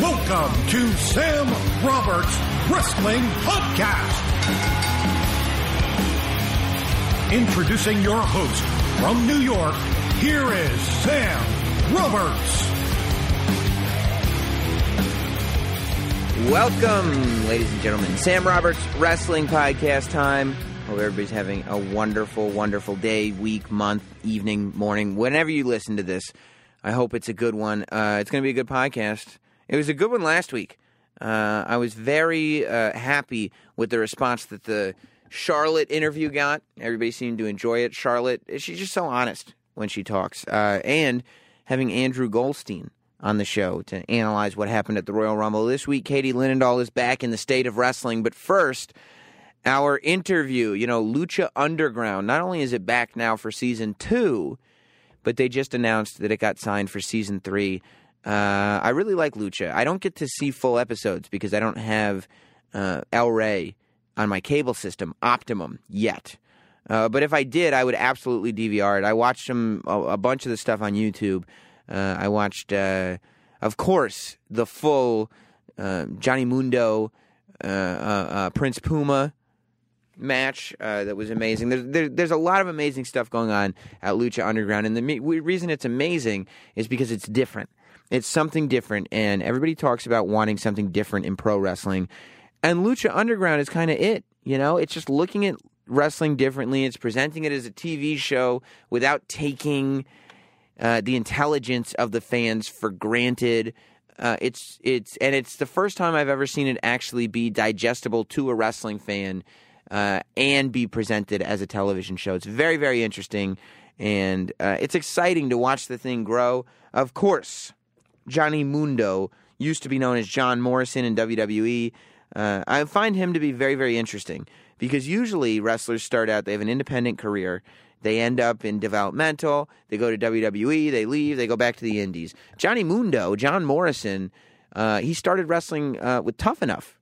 welcome to Sam Roberts Wrestling Podcast. Introducing your host from New York, here is Sam Roberts. Welcome, ladies and gentlemen. Sam Roberts Wrestling Podcast time. Hope everybody's having a wonderful, wonderful day, week, month, evening, morning, whenever you listen to this. I hope it's a good one. Uh, it's going to be a good podcast. It was a good one last week. Uh, I was very uh, happy with the response that the Charlotte interview got. Everybody seemed to enjoy it. Charlotte, she's just so honest when she talks. Uh, and having Andrew Goldstein on the show to analyze what happened at the Royal Rumble. This week, Katie Linendoll is back in the state of wrestling. But first, our interview, you know, Lucha Underground, not only is it back now for season two, but they just announced that it got signed for season three. Uh, I really like Lucha. I don't get to see full episodes because I don't have uh, El Rey on my cable system, Optimum, yet. Uh, but if I did, I would absolutely DVR it. I watched some a, a bunch of the stuff on YouTube. Uh, I watched, uh, of course, the full uh, Johnny Mundo Prince Puma match uh, that was amazing. There's there, there's a lot of amazing stuff going on at Lucha Underground, and the me- reason it's amazing is because it's different. It's something different, and everybody talks about wanting something different in pro wrestling, and Lucha Underground is kind of it. You know, it's just looking at wrestling differently. It's presenting it as a TV show without taking uh, the intelligence of the fans for granted. Uh, it's it's and it's the first time I've ever seen it actually be digestible to a wrestling fan uh, and be presented as a television show. It's very very interesting, and uh, it's exciting to watch the thing grow. Of course, Johnny Mundo used to be known as John Morrison in WWE. Uh, I find him to be very very interesting because usually wrestlers start out they have an independent career they end up in developmental. They go to WWE. They leave. They go back to the Indies. Johnny Mundo, John Morrison, uh, he started wrestling uh, with Tough Enough.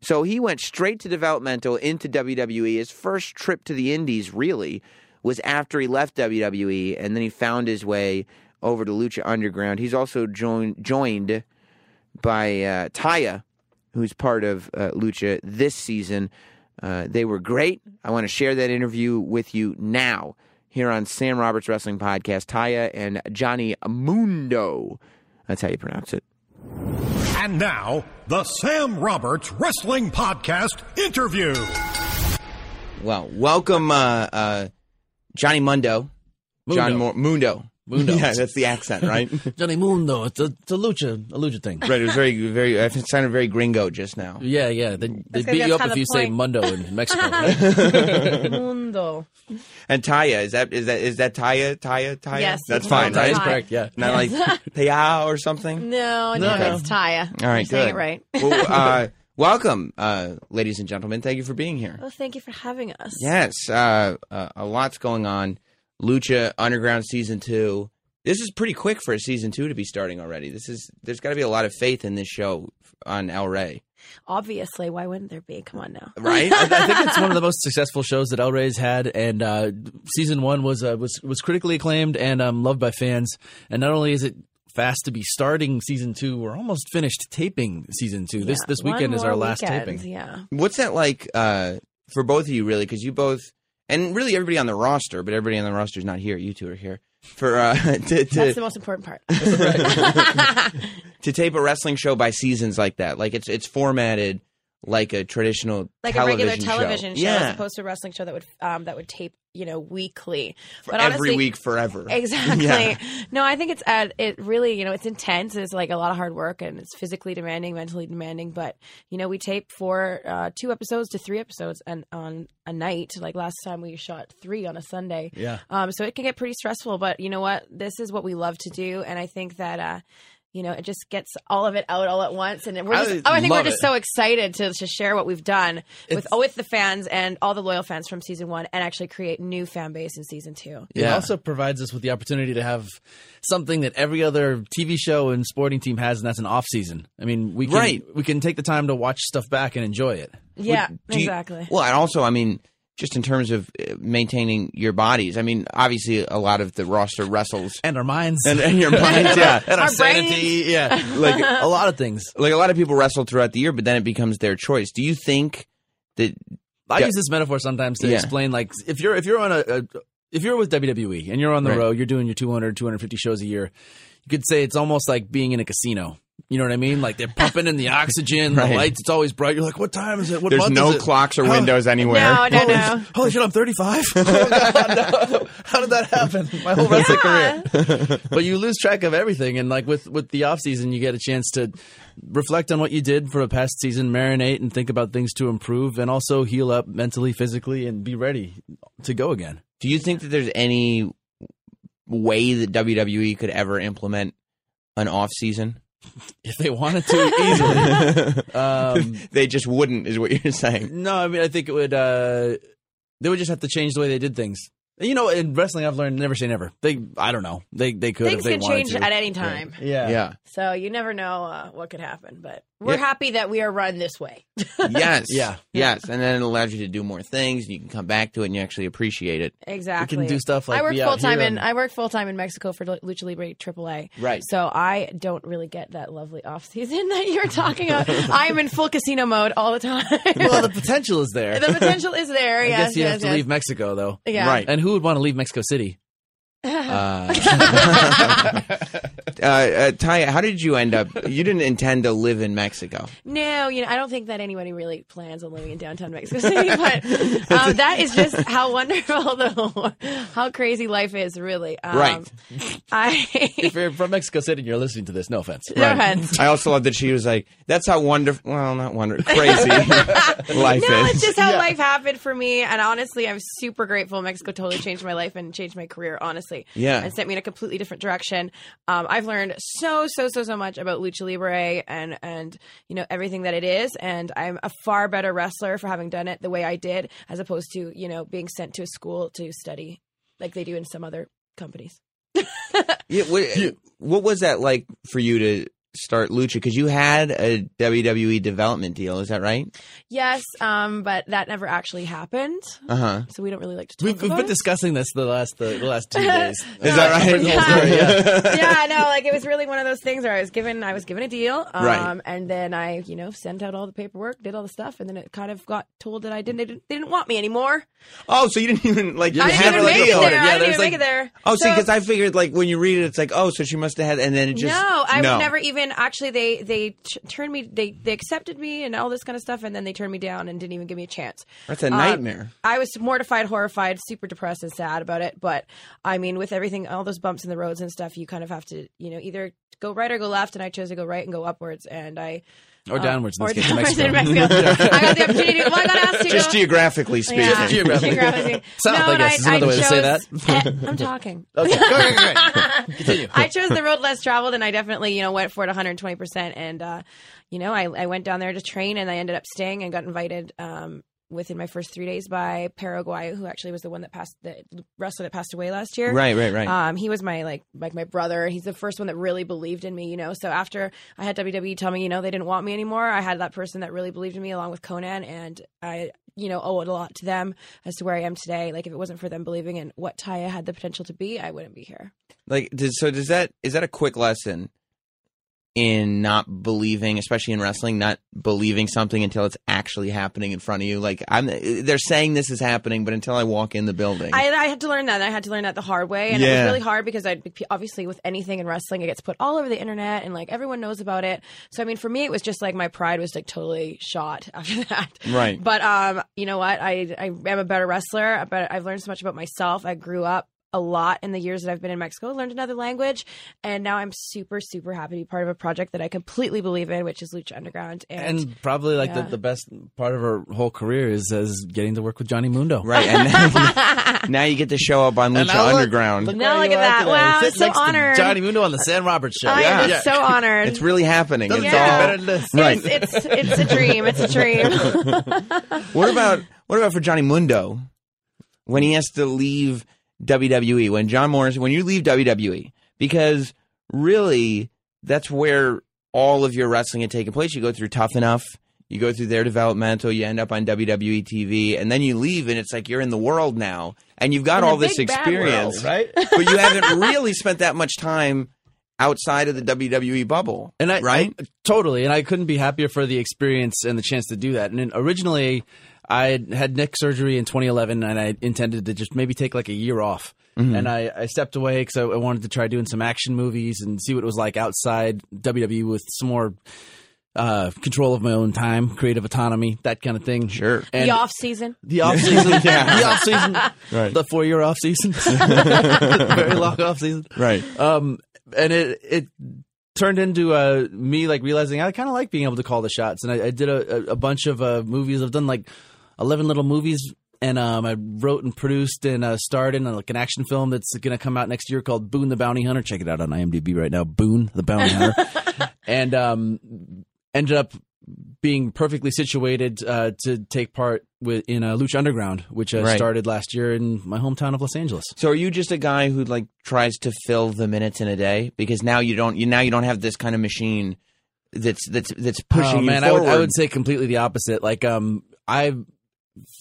So he went straight to developmental into WWE. His first trip to the Indies, really, was after he left WWE, and then he found his way over to Lucha Underground. He's also joined joined by uh, Taya, who's part of uh, Lucha this season. Uh, they were great. I want to share that interview with you now here on Sam Roberts Wrestling Podcast. Taya and Johnny Mundo. That's how you pronounce it. And now, the Sam Roberts Wrestling Podcast interview. Well, welcome, uh, uh, Johnny Mundo. John Mo- Mundo. Mundo. yeah, that's the accent, right? Johnny Mundo. It's a, it's a lucha, a lucha thing. right. It was very, very. It sounded very gringo just now. Yeah, yeah. They, they beat you up if you the say. Mundo in Mexico. Right? Mundo. And Taya is that is that is that Taya Taya Taya? Yes, that's fine, Taya. right? That's correct. Yeah. Not like Taya or something. No, no, No, no. it's Taya. All right, You're saying good. it right. well, uh, welcome, uh, ladies and gentlemen. Thank you for being here. Well, thank you for having us. Yes, uh, uh, a lot's going on. Lucha Underground season two. This is pretty quick for a season two to be starting already. This is there's got to be a lot of faith in this show on El Rey, Obviously, why wouldn't there be? Come on now. right? I think it's one of the most successful shows that El Rey's had, and uh, season one was uh, was was critically acclaimed and um, loved by fans. And not only is it fast to be starting season two, we're almost finished taping season two. This Yeah, this one weekend is our last weekend, taping. Yeah. What's that like uh, for both of you, really? Because you both, and really everybody on the roster, but everybody on the roster is not here. You two are here for uh, to, That's to, the most important part. to tape a wrestling show by seasons like that. Like it's it's formatted like a traditional like a regular television show, Yeah, as opposed to a wrestling show that would um, that would tape you know weekly. for every week forever. Exactly. Yeah. No, I think it's uh, it really you know it's intense. It's like a lot of hard work and it's physically demanding, mentally demanding. But you know we tape for uh, two episodes to three episodes and on a night. Like last time we shot three on a Sunday. Yeah. Um, so it can get pretty stressful. But you know what? This is what we love to do, and I think that. Uh, you know, it just gets all of it out all at once, and we're I just, oh, I think we're just it. so excited to to share what we've done with It's- oh, with the fans and all the loyal fans from season one, and actually create new fan base in season two. It also provides us with the opportunity to have something that every other TV show and sporting team has, and that's an off season. I mean, we can, Right. we can take the time to watch stuff back and enjoy it. Yeah, Do you- exactly. well, and also, I mean, just in terms of uh, maintaining your bodies. I mean, obviously, a lot of the roster wrestles And our minds. and, and your minds. Yeah, and our, Our brains. sanity. Yeah. like a lot of things. like a lot of people wrestle throughout the year, but then it becomes their choice. Do you think that? I Yeah. use this metaphor sometimes to Yeah. explain like if you're if you're on a, a if you're with WWE and you're on the Right. road, you're doing your 200 250 shows a year. You could say it's almost like being in a casino. You know what I mean? Like they're pumping in the oxygen, Right. the lights. It's always bright. You're like, what time is it? What There's month no is it? clocks or How- windows anywhere. No, no, Holy, no. holy shit, I'm 35. Oh, God, no. How did that happen? My whole wrestling career. but you lose track of everything, and like with with the off season, you get a chance to reflect on what you did for a past season, marinate, and think about things to improve, and also heal up mentally, physically, and be ready to go again. Do you think that there's any way that WWE could ever implement an off season? If they wanted to easily. um, they just wouldn't, is what you're saying. no, I mean, I think it would. Uh, they would just have to change the way they did things. You know, in wrestling, I've learned never say never. They, I don't know. They, they could. Things if they can wanted change to. at any time. Yeah. Yeah. So you never know uh, what could happen, but we're Yeah. happy that we are run this way. Yes. Yeah. Yes. And then it allows you to do more things you can come back to it and you actually appreciate it. exactly. We can do stuff like I work full time in and- I work full time in Mexico for Lucha Libre AAA. Right. So I don't really get that lovely off season that you're talking about. I'm in full casino mode all the time. well, the potential is there. the potential is there. I yes, guess you yes, have to yes. leave Mexico, though. Yeah. Right. And who would want to leave Mexico City? Uh, uh, uh, Taya, how did you end up? You didn't intend to live in Mexico. No, you know, I don't think that anybody really plans on living in downtown Mexico City, but um, that is just how wonderful, the, how crazy life is, really. Um, Right. I. If you're from Mexico City and you're listening to this, no offense. No offense. I also love that she was like, "That's how wonderful." Well, not wonderful, crazy life No, is. it's just how life happened for me. And honestly, I'm super grateful. Mexico totally changed my life and changed my career, honestly. Yeah. And sent me in a completely different direction. Um, I've learned so, so, so, so much about Lucha Libre and, and, you know, everything that it is. And I'm a far better wrestler for having done it the way I did, as opposed to, you know, being sent to a school to study like they do in some other companies. Yeah, what, what was that like for you to start Lucha? Because you had a WWE development deal, is that right? Yes, um, but that never actually happened. Uh huh. So we don't really like to talk We've, we've been it. discussing this the last the, the last two days. Is that right? The yeah. yeah, no, like it was really one of those things where I was given I was given a deal, um, Right. and then I, you know, sent out all the paperwork, did all the stuff, and then it kind of got told that I didn't they didn't, they didn't want me anymore. Oh, so you didn't even like you I had didn't even a make it deal. there. Yeah, I didn't there's even like- make it there. Oh, see, because I figured like when you read it, it's like, oh, so she must have had, and then it just no, I no. would never even actually. They they t- turned me. They they accepted me and all this kind of stuff, and then they turned me down and didn't even give me a chance. That's a Um, nightmare. I was mortified, horrified, super depressed, and sad about it. But I mean, with everything, all those bumps in the roads and stuff, you kind of have to, you know, either go right or go left. And I chose to go right and go upwards. And I Or downwards. in or case, to downwards Mexico. in Mexico. I got the opportunity. Well, I got asked to Just go. geographically speaking. Yeah, geographically. geographically. South, I and guess, is another way to say that. I'm talking. Okay, great, great, great. Continue. I chose the road less traveled, and I definitely, you know, went for it 120. percent And uh, you know, I, I went down there to train, and I ended up staying and got invited um, within my first three days by Perro Aguayo, who actually was the one that passed the wrestler that passed away last year. Right, right, right. Um, he was my like like my brother. He's the first one that really believed in me, you know. So after I had WWE tell me, you know, they didn't want me anymore, I had that person that really believed in me along with Konnan, and I, you know, owe it a lot to them as to where I am today. Like if it wasn't for them believing in what Taya had the potential to be, I wouldn't be here. Like, so does that is that a quick lesson in not believing, especially in wrestling, not believing something until it's actually happening in front of you? Like, I'm they're saying this is happening, but until I walk in the building, I, I had to learn that. I had to learn that the hard way, and it was really hard because I obviously with anything in wrestling, it gets put all over the internet, and like everyone knows about it. So I mean, for me, it was just like my pride was like totally shot after that. Right. But um, you know what? I I am a better wrestler, but I've learned so much about myself. I grew up a lot in the years that I've been in Mexico. Learned another language, and now I'm super super happy to be part of a project that I completely believe in, which is Lucha Underground. And, And probably like Yeah. the, the best part of her whole career is is getting to work with Johnny Mundo. Right, and now, now you get to show up on And Lucha look- Underground. look Now where look at that. today. Wow, I'm so honored. Johnny Mundo on the Sam Roberts show. I am Yeah. so honored. It's really happening. Doesn't It's get all- better than this. Right. It's, it's it's a dream. It's a dream. What about what about for Johnny Mundo when he has to leave WWE? When John Morrison, when you leave WWE, because really that's where all of your wrestling had taken place. You go through Tough Enough, you go through their developmental, you end up on WWE TV, and then you leave, and it's like you're in the world now, and you've got In all this big experience, world. right? but you haven't really spent that much time outside of the WWE bubble, And I, right? I- totally, and I couldn't be happier for the experience and the chance to do that. And then originally, I had neck surgery in 2011, and I intended to just maybe take like a year off. Mm-hmm. And I, I stepped away because I, I wanted to try doing some action movies and see what it was like outside WWE with some more uh, control of my own time, creative autonomy, that kind of thing. Sure. And the off season. the off season, the off season, the four year off season, very long off season right. um, and it it turned into uh, me like realizing I kind of like being able to call the shots, and I, I did a, a, a bunch of uh, movies. I've done like eleven little movies, and um, I wrote and produced and uh, starred in uh, like an action film that's going to come out next year called Boone the Bounty Hunter. Check it out on IMDb right now, Boone the Bounty Hunter, and um, ended up being perfectly situated uh, to take part with in uh, Lucha Underground, which uh, Right. started last year in my hometown of Los Angeles. So are you just a guy who like tries to fill the minutes in a day because now you don't you now you don't have this kind of machine that's that's that's pushing oh, man, I would I would say completely the opposite. Like um I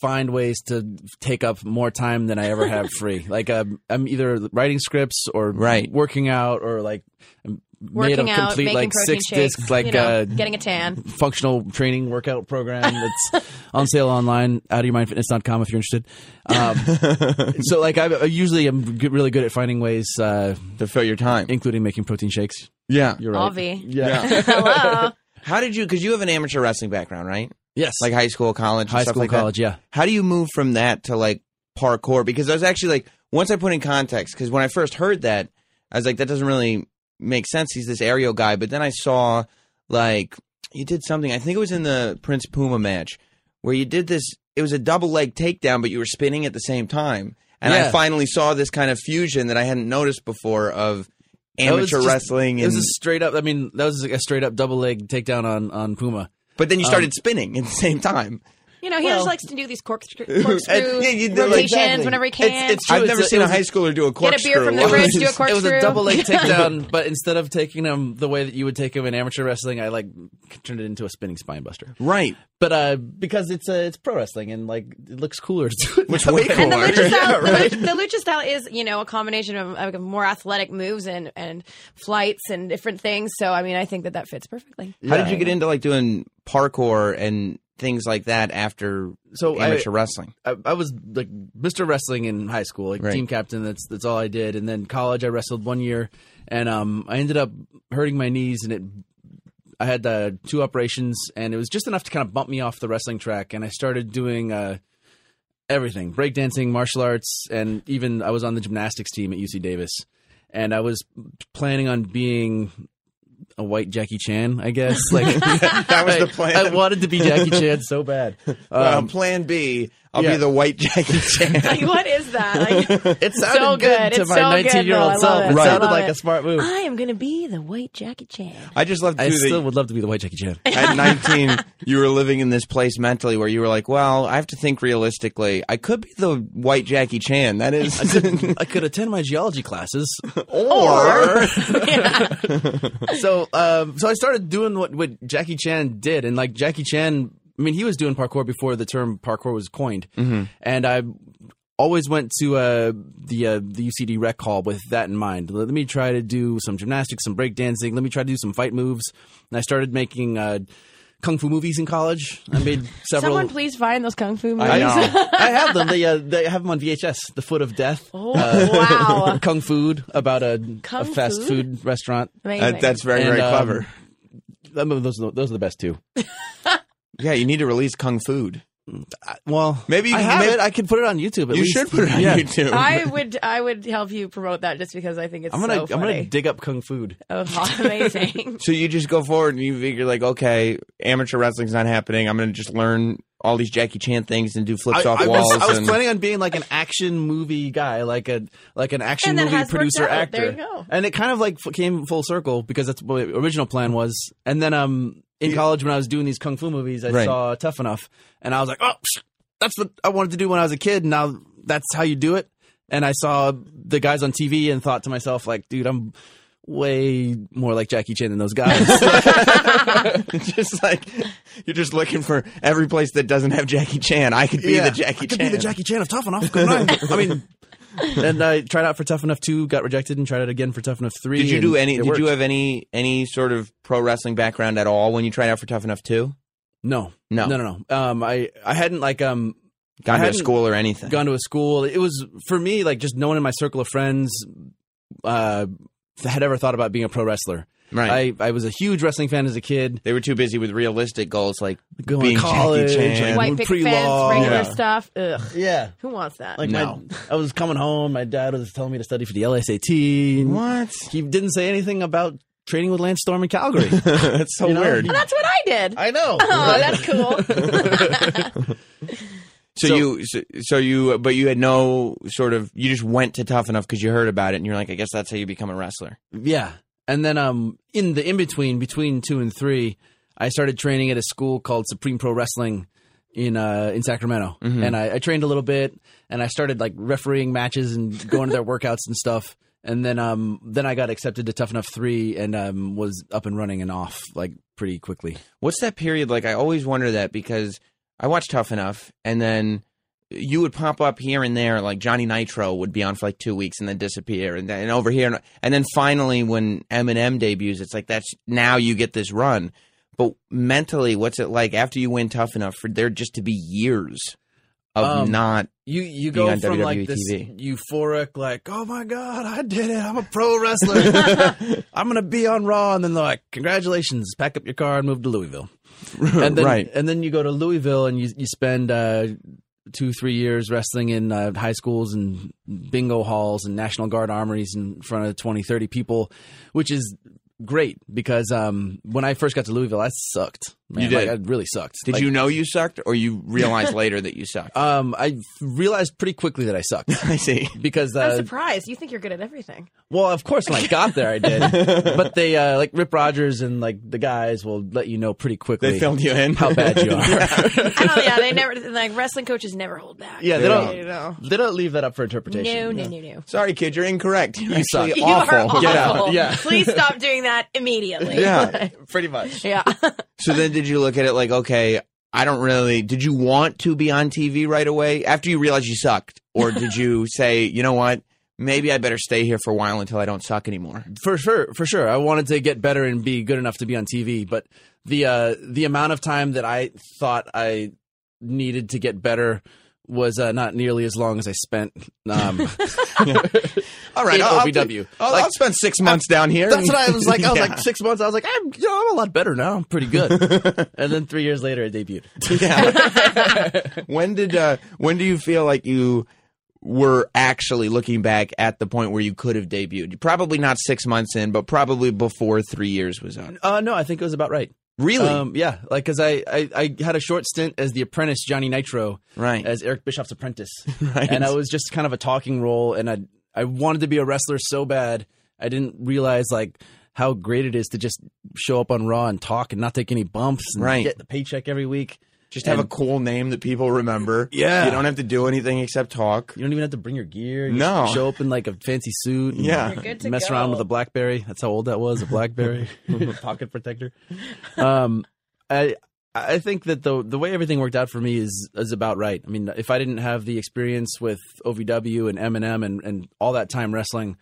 find ways to take up more time than I ever have free. Like um, I'm either writing scripts or Right. working out or like made Working a out, complete making like protein six shakes, disc like you know, uh, getting a tan. functional training workout program that's on sale online outofyourmindfitness.com if you're interested. Um, so like I, I usually am really good at finding ways uh, to fill your time. including making protein shakes. Yeah. You're right. Avi. Yeah. Hello. How did you? Because you have an amateur wrestling background, right? Yes. Like high school, college, high stuff school like that? college, yeah. How do you move from that to like parkour? Because I was actually like, once I put in context, because when I first heard that, I was like, that doesn't really make sense. He's this aerial guy. But then I saw like you did something. I think it was in the Prince Puma match where you did this. It was a double leg takedown, but you were spinning at the same time. And I finally saw this kind of fusion that I hadn't noticed before of That amateur just- wrestling. It was a straight up. I mean, that was a straight up double leg takedown on on Puma. But then you um, started spinning at the same time. You know, he Well- just likes to do these corkscrew, corkscrew And- yeah, you do, rotations exactly. whenever he can. it's true. I've never a- seen it a high schooler do a corkscrew. Get corkscrew. a beer from the fridge, do a corkscrew. It was a double leg takedown, but instead of taking him the way that you would take him in amateur wrestling, I like turned it into a spinning spine buster. right. But uh, because it's uh, it's pro wrestling and like it looks cooler to do it. Which way way. And the lucha, style, Yeah, right. the, lucha, the lucha style is, you know, a combination of, of more athletic moves and, and flights and different things. So, I mean, I think that that fits perfectly. How did you get into like doing parkour and things like that after So I- amateur wrestling? I, I was like Mr. Wrestling in high school, like Right. team captain. That's that's all I did. And then college, I wrestled one year, and um, I ended up hurting my knees, and it. I had uh, two operations, and it was just enough to kind of bump me off the wrestling track. And I started doing uh, everything: breakdancing, martial arts, and even I was on the gymnastics team at UC Davis. And I was planning on being a white Jackie Chan, I guess. Like That was the plan. I wanted to be Jackie Chan so bad. Well, Um, plan B, I'll yeah. be the white Jackie Chan. Like, what is that? Like, It sounded So good, good. to It's my so 19 year old self. it. It Right. sounded like it. a smart move. I am going to be the white Jackie Chan. I just love I too still that would love to be the white Jackie Chan. at 19 you were living in this place mentally where you were like, well, I have to think realistically. I could be the white Jackie Chan. That is, I could attend my geology classes, or so um, so I started doing what what Jackie Chan did, and like Jackie Chan, I mean, he was doing parkour before the term parkour was coined, and I always went to uh, the uh, the UCD rec hall with that in mind. Let me try to do some gymnastics, some breakdancing. Let me try to do some fight moves, and I started making. Uh, Kung fu movies in college. I made several. Someone please find those kung fu movies. I know. I have them. They uh, they have them on VHS. The Foot of Death. Oh, wow. Kung Food about a, a fast Food? food restaurant. Amazing. That's very, And, very um, clever. I mean, those are the- those are the best too. Yeah, you need to release Kung Food. Well, Maybe you I can- have maybe- it. I could put it on YouTube. At You least. should put it on Yeah. YouTube. I would I would help you promote that just because I think it's I'm gonna so I'm gonna dig up kung fu. Oh, amazing. So you just go forward and you figure like, okay, amateur wrestling's not happening. I'm going to just learn all these Jackie Chan things and do flips I, off I walls. was, I was and- planning on being like an action movie guy, like a like an action movie producer actor. There you go. And it kind of like came full circle because that's what the original plan was. And then um in college when I was doing these kung fu movies, I Right. saw Tough Enough, and I was like, oh, that's what I wanted to do when I was a kid. Now that's how you do it. And I saw the guys on TV and thought to myself, like, dude, I'm way more like Jackie Chan than those guys. just like you're just looking for every place that doesn't have Jackie Chan. I could be Yeah, the Jackie I could Chan. be the Jackie Chan of Tough Enough. I mean, and I tried out for Tough Enough two, got rejected, and tried out again for Tough Enough three. Did you do any? Did you have any any sort of pro wrestling background at all when you tried out for Tough Enough Two? No, No. no, no, no. Um, I I hadn't like um Gone to a school or anything? gone to a school. It was for me like just no one in my circle of friends uh had ever thought about being a pro wrestler. Right. I I was a huge wrestling fan as a kid. they were too busy with realistic goals like Going being to college, Jackie Chan. and White picket pre-law. fence, regular Yeah. stuff. Ugh. Yeah. Who wants that? Like No. my, I was coming home. My dad was telling me to study for the LSAT. What? He didn't say anything about training with Lance Storm in Calgary. That's so You know? weird. That's what I did. I know. oh, that's cool. So, So- you, so, so you, but you had no sort of, you just went to Tough Enough because you heard about it, and you're like, I guess that's how you become a wrestler. Yeah. And then um in the in between between 2 and 3, I started training at a school called Supreme Pro Wrestling in uh in Sacramento. And I, I trained a little bit and I started like refereeing matches and going to their workouts and stuff. And then um then I got accepted to Tough Enough 3 and um was up and running and off like pretty quickly. What's that period like? I always wonder that because I watched Tough Enough, and then you would pop up here and there, like Johnny Nitro would be on for like two weeks and then disappear, and then and over here, and then finally when MNM debuts, it's like that's now you get this run. But mentally, what's it like after you win Tough Enough for there just to be years of Um, not? You you go from like WWE this euphoric like oh my god I did it I'm a pro wrestler I'm gonna be on Raw and then like congratulations pack up your car and move to Louisville and then right. and then you go to Louisville and you you spend uh, two three years wrestling in uh, high schools and bingo halls and National Guard armories in front of 20 30 people which is great because um, when I first got to Louisville I sucked man. You did? like, I really sucked Did Like, you know you sucked, or you realized later that you sucked? um, I realized pretty quickly that I sucked I see. because I'm uh, surprised. You think you're good at everything. Well, of course, when I got there, I did. but they, uh, like Rip Rogers and like the guys, will let you know pretty quickly They filmed you in. how bad you are. I don't. Yeah, they never like wrestling coaches never hold back. yeah, they don't. You know. They don't leave that up for interpretation. No, no, no, no. Sorry, kid, you're incorrect. You're You suck. You awful. are awful. Get out. Yeah. Please stop doing that immediately. Yeah. pretty much. yeah. So then, did you look at it like, okay, I don't really. Did you want to be on TV right away after you realized you sucked, or did you say, you know what, maybe I better stay here for a while until I don't suck anymore? For sure, for sure. I wanted to get better and be good enough to be on TV, but the uh, the amount of time that I thought I needed to get better was uh, not nearly as long as I spent. Um, All right, I'll, OVW. I'll, Like- I'll spend six months down here. That's what I was like. I was Yeah. like six months. I was like, I'm, you know, I'm a lot better now. I'm pretty good. and then three years later, I debuted. Yeah. when did uh, when do you feel like you were actually looking back at the point where you could have debuted? Probably not six months in, but probably before three years was up. Uh, no, I think it was about right. Really? Um, yeah, like because I, I I had a short stint as the apprentice Johnny Nitro, right. as Eric Bischoff's apprentice, right. and I was just kind of a talking role, and I I wanted to be a wrestler so bad, I didn't realize like how great it is to just show up on Raw and talk and not take any bumps, and Right. Get the paycheck every week. Just have a cool name that people remember. Yeah. You don't have to do anything except talk. You don't even have to bring your gear. You No. just show up in like a fancy suit. And Yeah. You're good to mess go. around with a BlackBerry. That's how old that was. A BlackBerry pocket protector. Um, I I think that the the way everything worked out for me is is about right. I mean, if I didn't have the experience with OVW and MNM and and all that time wrestling.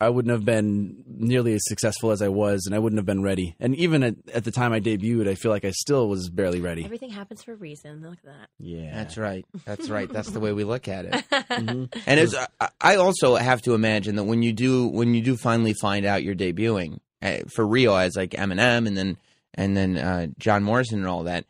I wouldn't have been nearly as successful as I was, and I wouldn't have been ready. And even at, at the time I debuted, I feel like I still was barely ready. Everything happens for a reason. Look at that. Yeah, That's right. That's right. That's the way we look at it. Mhm. And it's, I- I also have to imagine that when you do when you do finally find out you're debuting uh, for real as like Eminem and then and then uh, John Morrison and all that,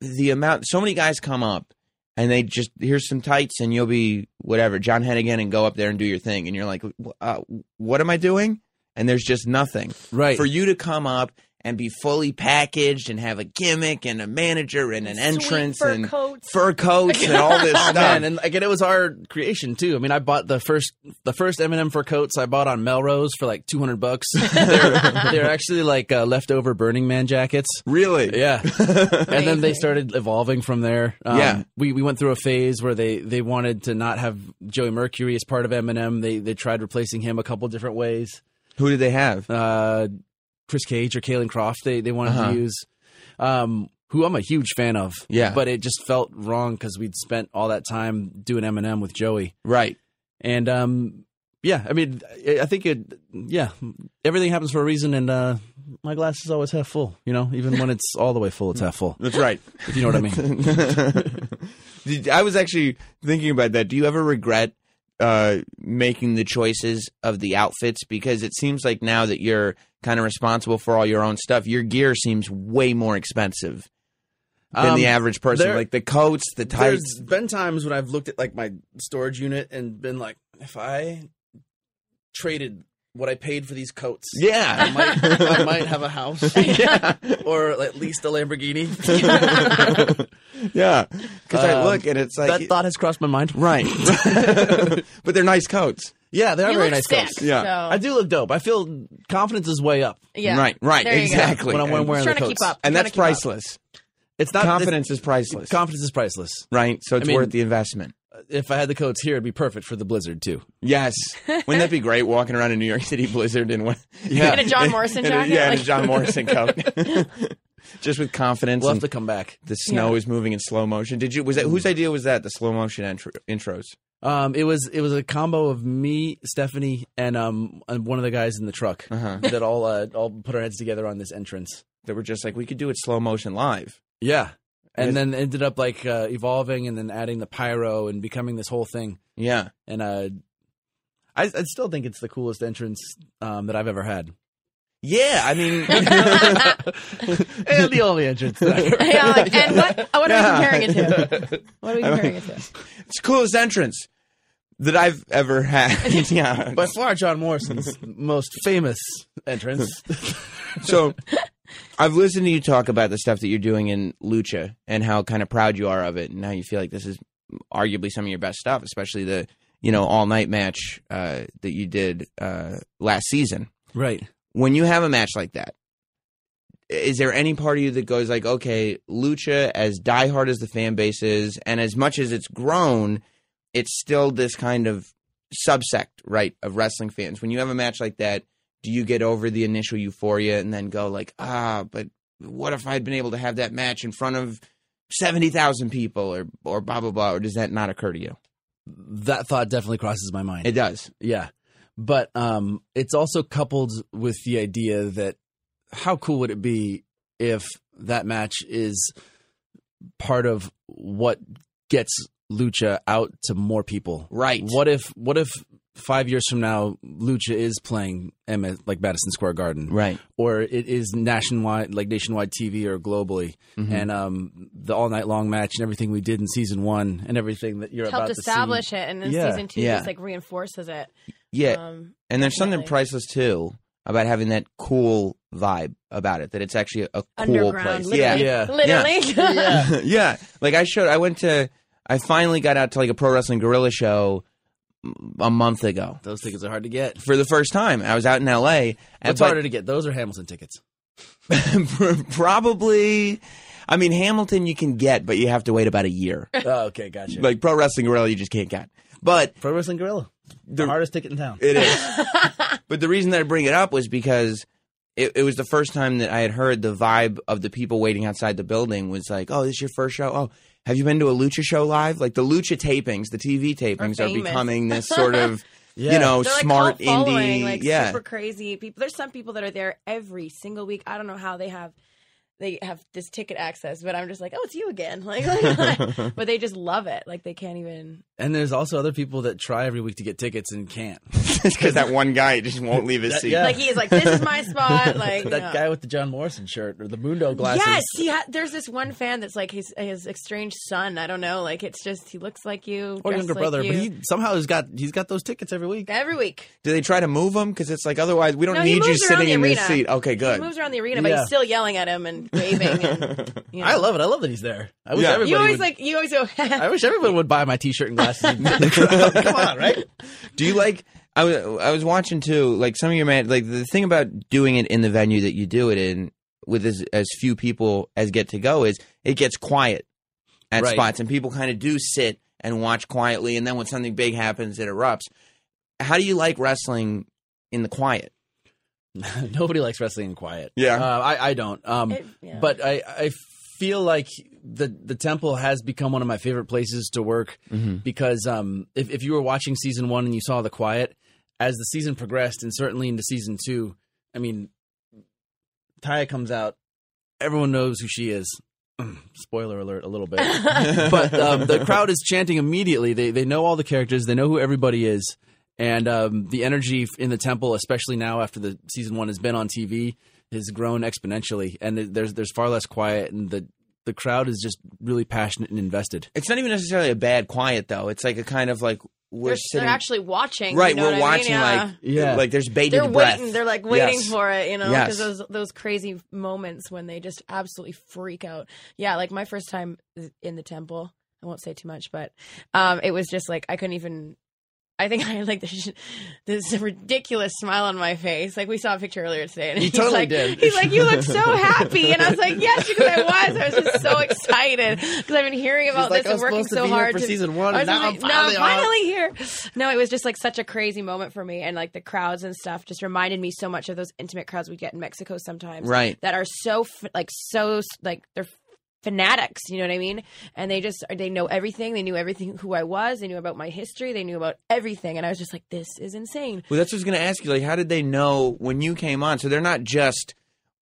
the amount so many guys come up and they just here's some tights and you'll be whatever. John Hennigan and go up there and do your thing. And you're like uh, what am I doing? And there's just nothing. Right. for you to come up and be fully packaged and have a gimmick and a manager and an Sweet entrance fur and coats. fur coats and all this Oh stuff man, and again, it was our creation too. I mean, I bought the first the first M&M fur coats I bought on Melrose for like two hundred bucks. they're, they're actually like uh, leftover Burning Man jackets. really Yeah, and then they started evolving from there. Um, Yeah. we we went through a phase where they they wanted to not have Joey Mercury as part of M&M. They they tried replacing him a couple different ways. who did they have Uh, Chris Cage or Kalen Croft. They they wanted Uh-huh. to use. Um, who I'm a huge fan of. Yeah. but it just felt wrong because we'd spent all that time doing M&M with Joey. right And um, yeah, I mean, I I think it. Yeah, everything happens for a reason, and uh, my glass is always half full. You know, even when it's all the way full, it's half full. that's right If you know what I mean. I was actually thinking about that. Do you ever regret uh, making the choices of the outfits? Because it seems like now that you're kind of responsible for all your own stuff, your gear seems way more expensive than Um, the average person. there- like the coats, the There's tights. been times when I've looked at like my storage unit and been like, if I traded what I paid for these coats, I Yeah. might, I might have a house yeah. or at least a Lamborghini. Yeah. Because I Um, look and it's like. that thought has crossed my mind. right. but they're nice coats. Yeah, they are You very look nice sick, coats. Yeah. so- I do look dope. I feel confidence is way up. Yeah. Right, right. There you go. exactly. When I'm and, wearing Trying the to keep coats. up. and that's to keep up. priceless. It's not Confidence is priceless. Confidence is priceless. right? So it's I mean- worth the investment. If I had the coats here, it'd be perfect for the blizzard too. Yes. Wouldn't that be great walking around in New York City blizzard in one Yeah. In a John Morrison in a- jacket, yeah, in a John Morrison coat. Just with confidence We'll have to come back. the snow Yeah. is moving in slow motion. Did you was that whose idea was that? The slow motion intro, intros. Um, it was it was a combo of me, Stephanie, and um and one of the guys in the truck Uh-huh. that all uh, all put our heads together on this entrance. That were just like we could do it slow motion live. Yeah, and Yes. then ended up like uh, evolving and then adding the pyro and becoming this whole thing. Yeah. And uh, I, I still think it's the coolest entrance um, that I've ever had, Yeah, I mean and the only entrance. That I've ever Yeah, like, and what? What are Yeah. we comparing it to? What are we comparing it to? it's the coolest entrance that I've ever had. yeah. By far, John Morrison's most famous entrance. so I've listened to you talk about the stuff that you're doing in Lucha and how kind of proud you are of it and how you feel like this is arguably some of your best stuff, especially the you know all night match uh, that you did uh, last season. right. When you have a match like that, is there any part of you that goes like, okay, Lucha, as diehard as the fan base is, and as much as it's grown, it's still this kind of subsect, right, of wrestling fans. When you have a match like that, do you get over the initial euphoria and then go like, ah, but what if I'd been able to have that match in front of seventy thousand people, or or blah blah blah, or does that not occur to you? That thought definitely crosses my mind. It does. Yeah. But um, it's also coupled with the idea that how cool would it be if that match is part of what gets Lucha out to more people? Right. What if what if five years from now Lucha is playing M like Madison Square Garden? Right. Or it is nationwide like nationwide TV or globally. Mm-hmm. And um the all night long match and everything we did in season one and everything that you're about Helped to establish see. it, and then Yeah. season two Yeah. just like reinforces it. Yeah. Um, And there's something priceless too about having that cool vibe about it. That it's actually a, a cool underground, place. Yeah, literally. Yeah. literally. yeah. Like I showed, I went to, I finally got out to like a pro wrestling Guerrilla show a month ago Those tickets are hard to get. for the first time. I was out in L.A. and What's but harder to get? Those are Hamilton tickets? probably. I mean, Hamilton you can get, but you have to wait about a year. Oh, okay, gotcha. like pro wrestling Guerrilla, you just can't get. But Pro Wrestling Guerrilla, the, The- hardest ticket in town. It is. but the reason that I bring it up was because it, it was the first time that I had heard the vibe of the people waiting outside the building was like, "Oh, this is your first show? Oh, have you been to a lucha show live? Like the lucha tapings, the TV tapings are, famous. becoming this sort of, Yeah. you know, They're smart cult following, indie, like yeah, super crazy people. There's some people that are there every single week. I don't know how they have they have this ticket access, but I'm just like, oh, it's you again. Like, but they just love it. Like they can't even. And there's also other people that try every week to get tickets and can't. because that one guy just won't leave his That- seat. yeah. Like he's like, this is my spot. Like that yeah. guy with the John Morrison shirt or the Mundo glasses. Yes, he ha- there's this one fan that's like his his estranged son. I don't know. Like it's just he looks like you, or dressed younger like brother, you. but he somehow has got he's got those tickets every week. every week. Do they try to move him? Because it's like otherwise we don't No, need you sitting in this seat. Okay, good. He moves around the arena, but he's still yelling at him and waving. And, you know. I love it. I love that he's there. I wish Yeah. everybody You always would, like you always go. I wish everyone would buy my T-shirt and glasses. And fit in the crowd. Come on, right? Do you like? I was I was watching too. Like some of your man, like the thing about doing it in the venue that you do it in with as as few people as get to go is it gets quiet at Right. spots, and people kind of do sit and watch quietly, and then when something big happens, it erupts. How do you like wrestling in the quiet? Nobody likes wrestling in quiet. Yeah. uh, I I don't. Um, It- yeah. but I I feel like the the temple has become one of my favorite places to work because um if if you were watching season one and you saw the quiet as the season progressed and certainly into season two, I mean, Taya comes out, everyone knows who she is. Spoiler alert, a little bit, but um, the crowd is chanting immediately. They they know all the characters, they know who everybody is, and um, the energy in the temple, especially now after the season one has been on TV, has grown exponentially. And there's there's far less quiet, and the the crowd is just really passionate and invested. It's not even necessarily a bad quiet though. It's like a kind of like we're they're, sitting they're actually watching. right. you know we're what I mean? watching Yeah. like Yeah. like there's bated they're breath. waiting. They're like waiting Yes. for it, you know, Yes. because those those crazy moments when they just absolutely freak out. Yeah, like my first time in the temple. I won't say too much, but um, it was just like I couldn't even. I think I had like this, this ridiculous smile on my face. Like we saw a picture earlier today, and You he's totally like, did. He's like, "You look so happy," and I was like, "Yes, because I was. I was just so excited because I've been hearing about like, this "I and working so hard for to season one, I and was now I'm like, now I'm finally finally here. No, it was just like such a crazy moment for me, and like the crowds and stuff just reminded me so much of those intimate crowds we get in Mexico sometimes, Right. That are so like so like they're fanatics, you know what I mean? And they just they know everything. They knew everything who I was. They knew about my history. They knew about everything, and I was just like, this is insane. Well, that's what I was going to ask you. Like, how did they know when you came on? So they're not just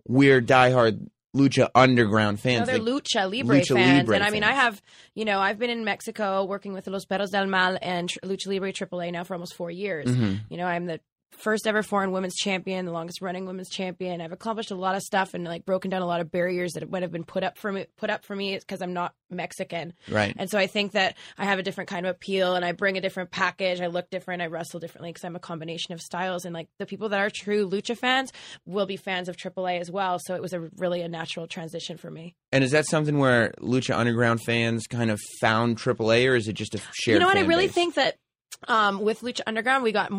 weird diehard lucha underground No, fans. they're They- lucha libre Lucha fans, Libre and I mean, I have, you know, I've been in Mexico working with Los Perros del Mal and Lucha Libre AAA now for almost four years. Mm-hmm. You know, I'm the first ever foreign women's champion, the longest running women's champion. I've accomplished a lot of stuff and like broken down a lot of barriers that would have been put up for me, put up for me because I'm not Mexican. Right. And so I think that I have a different kind of appeal and I bring a different package. I look different. I wrestle differently because I'm a combination of styles. And like the people that are true lucha fans will be fans of AAA as well. So it was a really a natural transition for me. And is that something where Lucha Underground fans kind of found AAA, or is it just a shared? you know what? I really base? think that um, with Lucha Underground, we got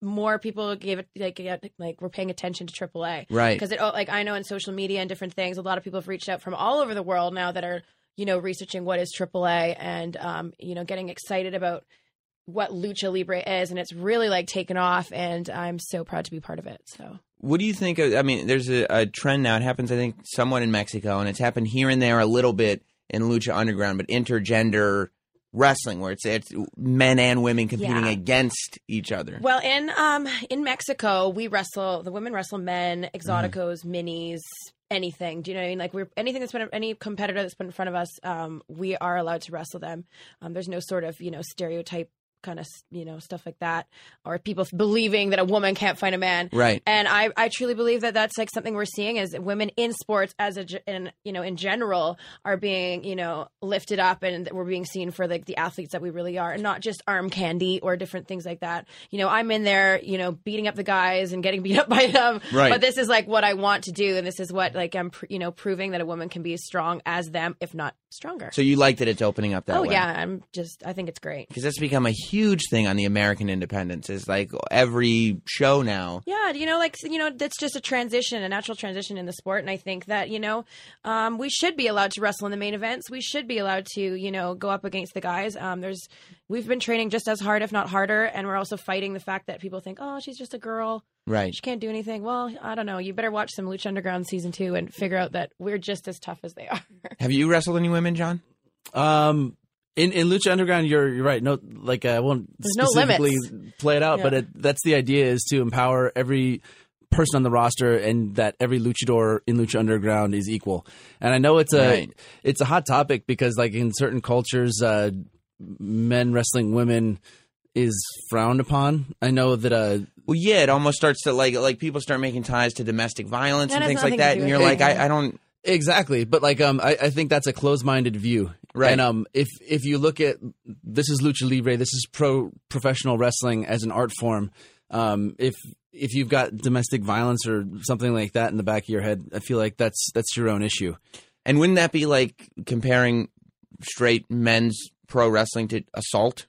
more people gave it like like we're paying attention to AAA, Right. Because it oh, like I know in social media and different things, a lot of people have reached out from all over the world now that are you know researching what is AAA and um, you know getting excited about what lucha libre is and it's really like taken off and i'm so proud to be part of it so What do you think? Of, I mean, there's a, a trend now. It happens, I think, somewhat in Mexico, and it's happened here and there a little bit in Lucha Underground, but intergender wrestling, where it's it's men and women competing Yeah. against each other. Well, in um in Mexico, we wrestle the women wrestle men, exoticos, minis, anything. Do you know what I mean? Like we're anything that's been any competitor that's put in front of us, um, we are allowed to wrestle them. Um, there's no sort of you know stereotype kind of you know stuff like that, or people believing that a woman can't find a man. Right. And I, I truly believe that that's like something we're seeing is women in sports as a, in, you know, in general are being, you know, lifted up and that we're being seen for like the athletes that we really are and not just arm candy or different things like that. You know, I'm in there, you know, beating up the guys and getting beat up by them. Right. But this is like what I want to do. And this is what like I'm, pr- you know, proving that a woman can be as strong as them, if not stronger. So you like that it's opening up that oh way? yeah. I'm just, I think it's great. because that's become a huge thing on the American independence. Is like every show now. Yeah, you know, like you know, that's just a transition, a natural transition in the sport, and I think that you know, um, we should be allowed to wrestle in the main events. We should be allowed to, you know, go up against the guys. Um, there's, we've been training just as hard, if not harder, and we're also fighting the fact that people think, oh, she's just a girl, Right. she can't do anything. Well, I don't know. You better watch some Lucha Underground season two and figure out that we're just as tough as they are. Have you wrestled any women, John? Um, in in Lucha Underground, you're you're right. No, like I won't There's specifically limits. play it out, but it, that's the idea is to empower every person on the roster and that every luchador in Lucha Underground is equal. And I know it's a Right. it's a hot topic because like in certain cultures, uh, men wrestling women is frowned upon. I know that uh, Well, yeah, it almost starts to like like people start making ties to domestic violence and things like that, and you're like, I, I don't. Exactly, but like um, I, I think that's a closed-minded view, Right. And um, if if you look at this is lucha libre, this is pro professional wrestling as an art form. Um, if if you've got domestic violence or something like that in the back of your head, I feel like that's that's your own issue. And wouldn't that be like comparing straight men's pro wrestling to assault?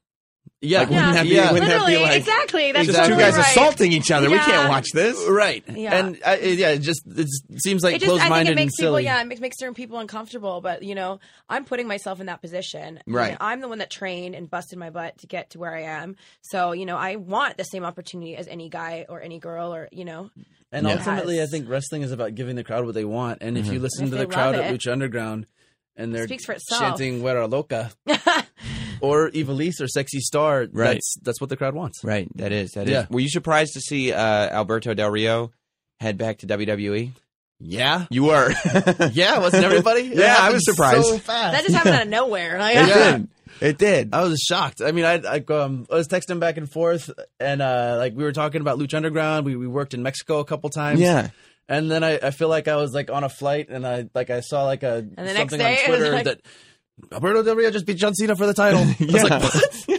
Yeah, Like, wouldn't that be- yeah, wouldn't that be Literally, like- exactly. That's Just Exactly. two guys right. assaulting each other. We can't watch this. right. Yeah. And uh, I, yeah, it just it seems like it just, I think closed-minded it makes and people, silly. yeah, it makes, makes certain people uncomfortable. But you know, I'm putting myself in that position. You Right. know, I'm the one that trained and busted my butt to get to where I am. So you know, I want the same opportunity as any guy or any girl or you know. And Yeah. ultimately, I think wrestling is about giving the crowd what they want. And if mm-hmm. you listen If to the crowd love at it. Lucha Underground and they're Speaks for itself. chanting "Wera Loca" or Evilise or "Sexy Star," Right. that's that's what the crowd wants. Right, that is that is. Yeah. Were you surprised to see uh, Alberto Del Rio head back to WWE? Yeah, You were. yeah, wasn't everybody? It Yeah, I was surprised. So fast. That just happened out of nowhere. Like, It Yeah. did. It did. I was shocked. I mean, I I, um, I was texting back and forth, and uh, like we were talking about Lucha Underground. We we worked in Mexico a couple times. Yeah. And then I, I feel like I was like on a flight, and I like I saw like a something day, on Twitter like- that Alberto Del Rio just beat John Cena for the title. I was like,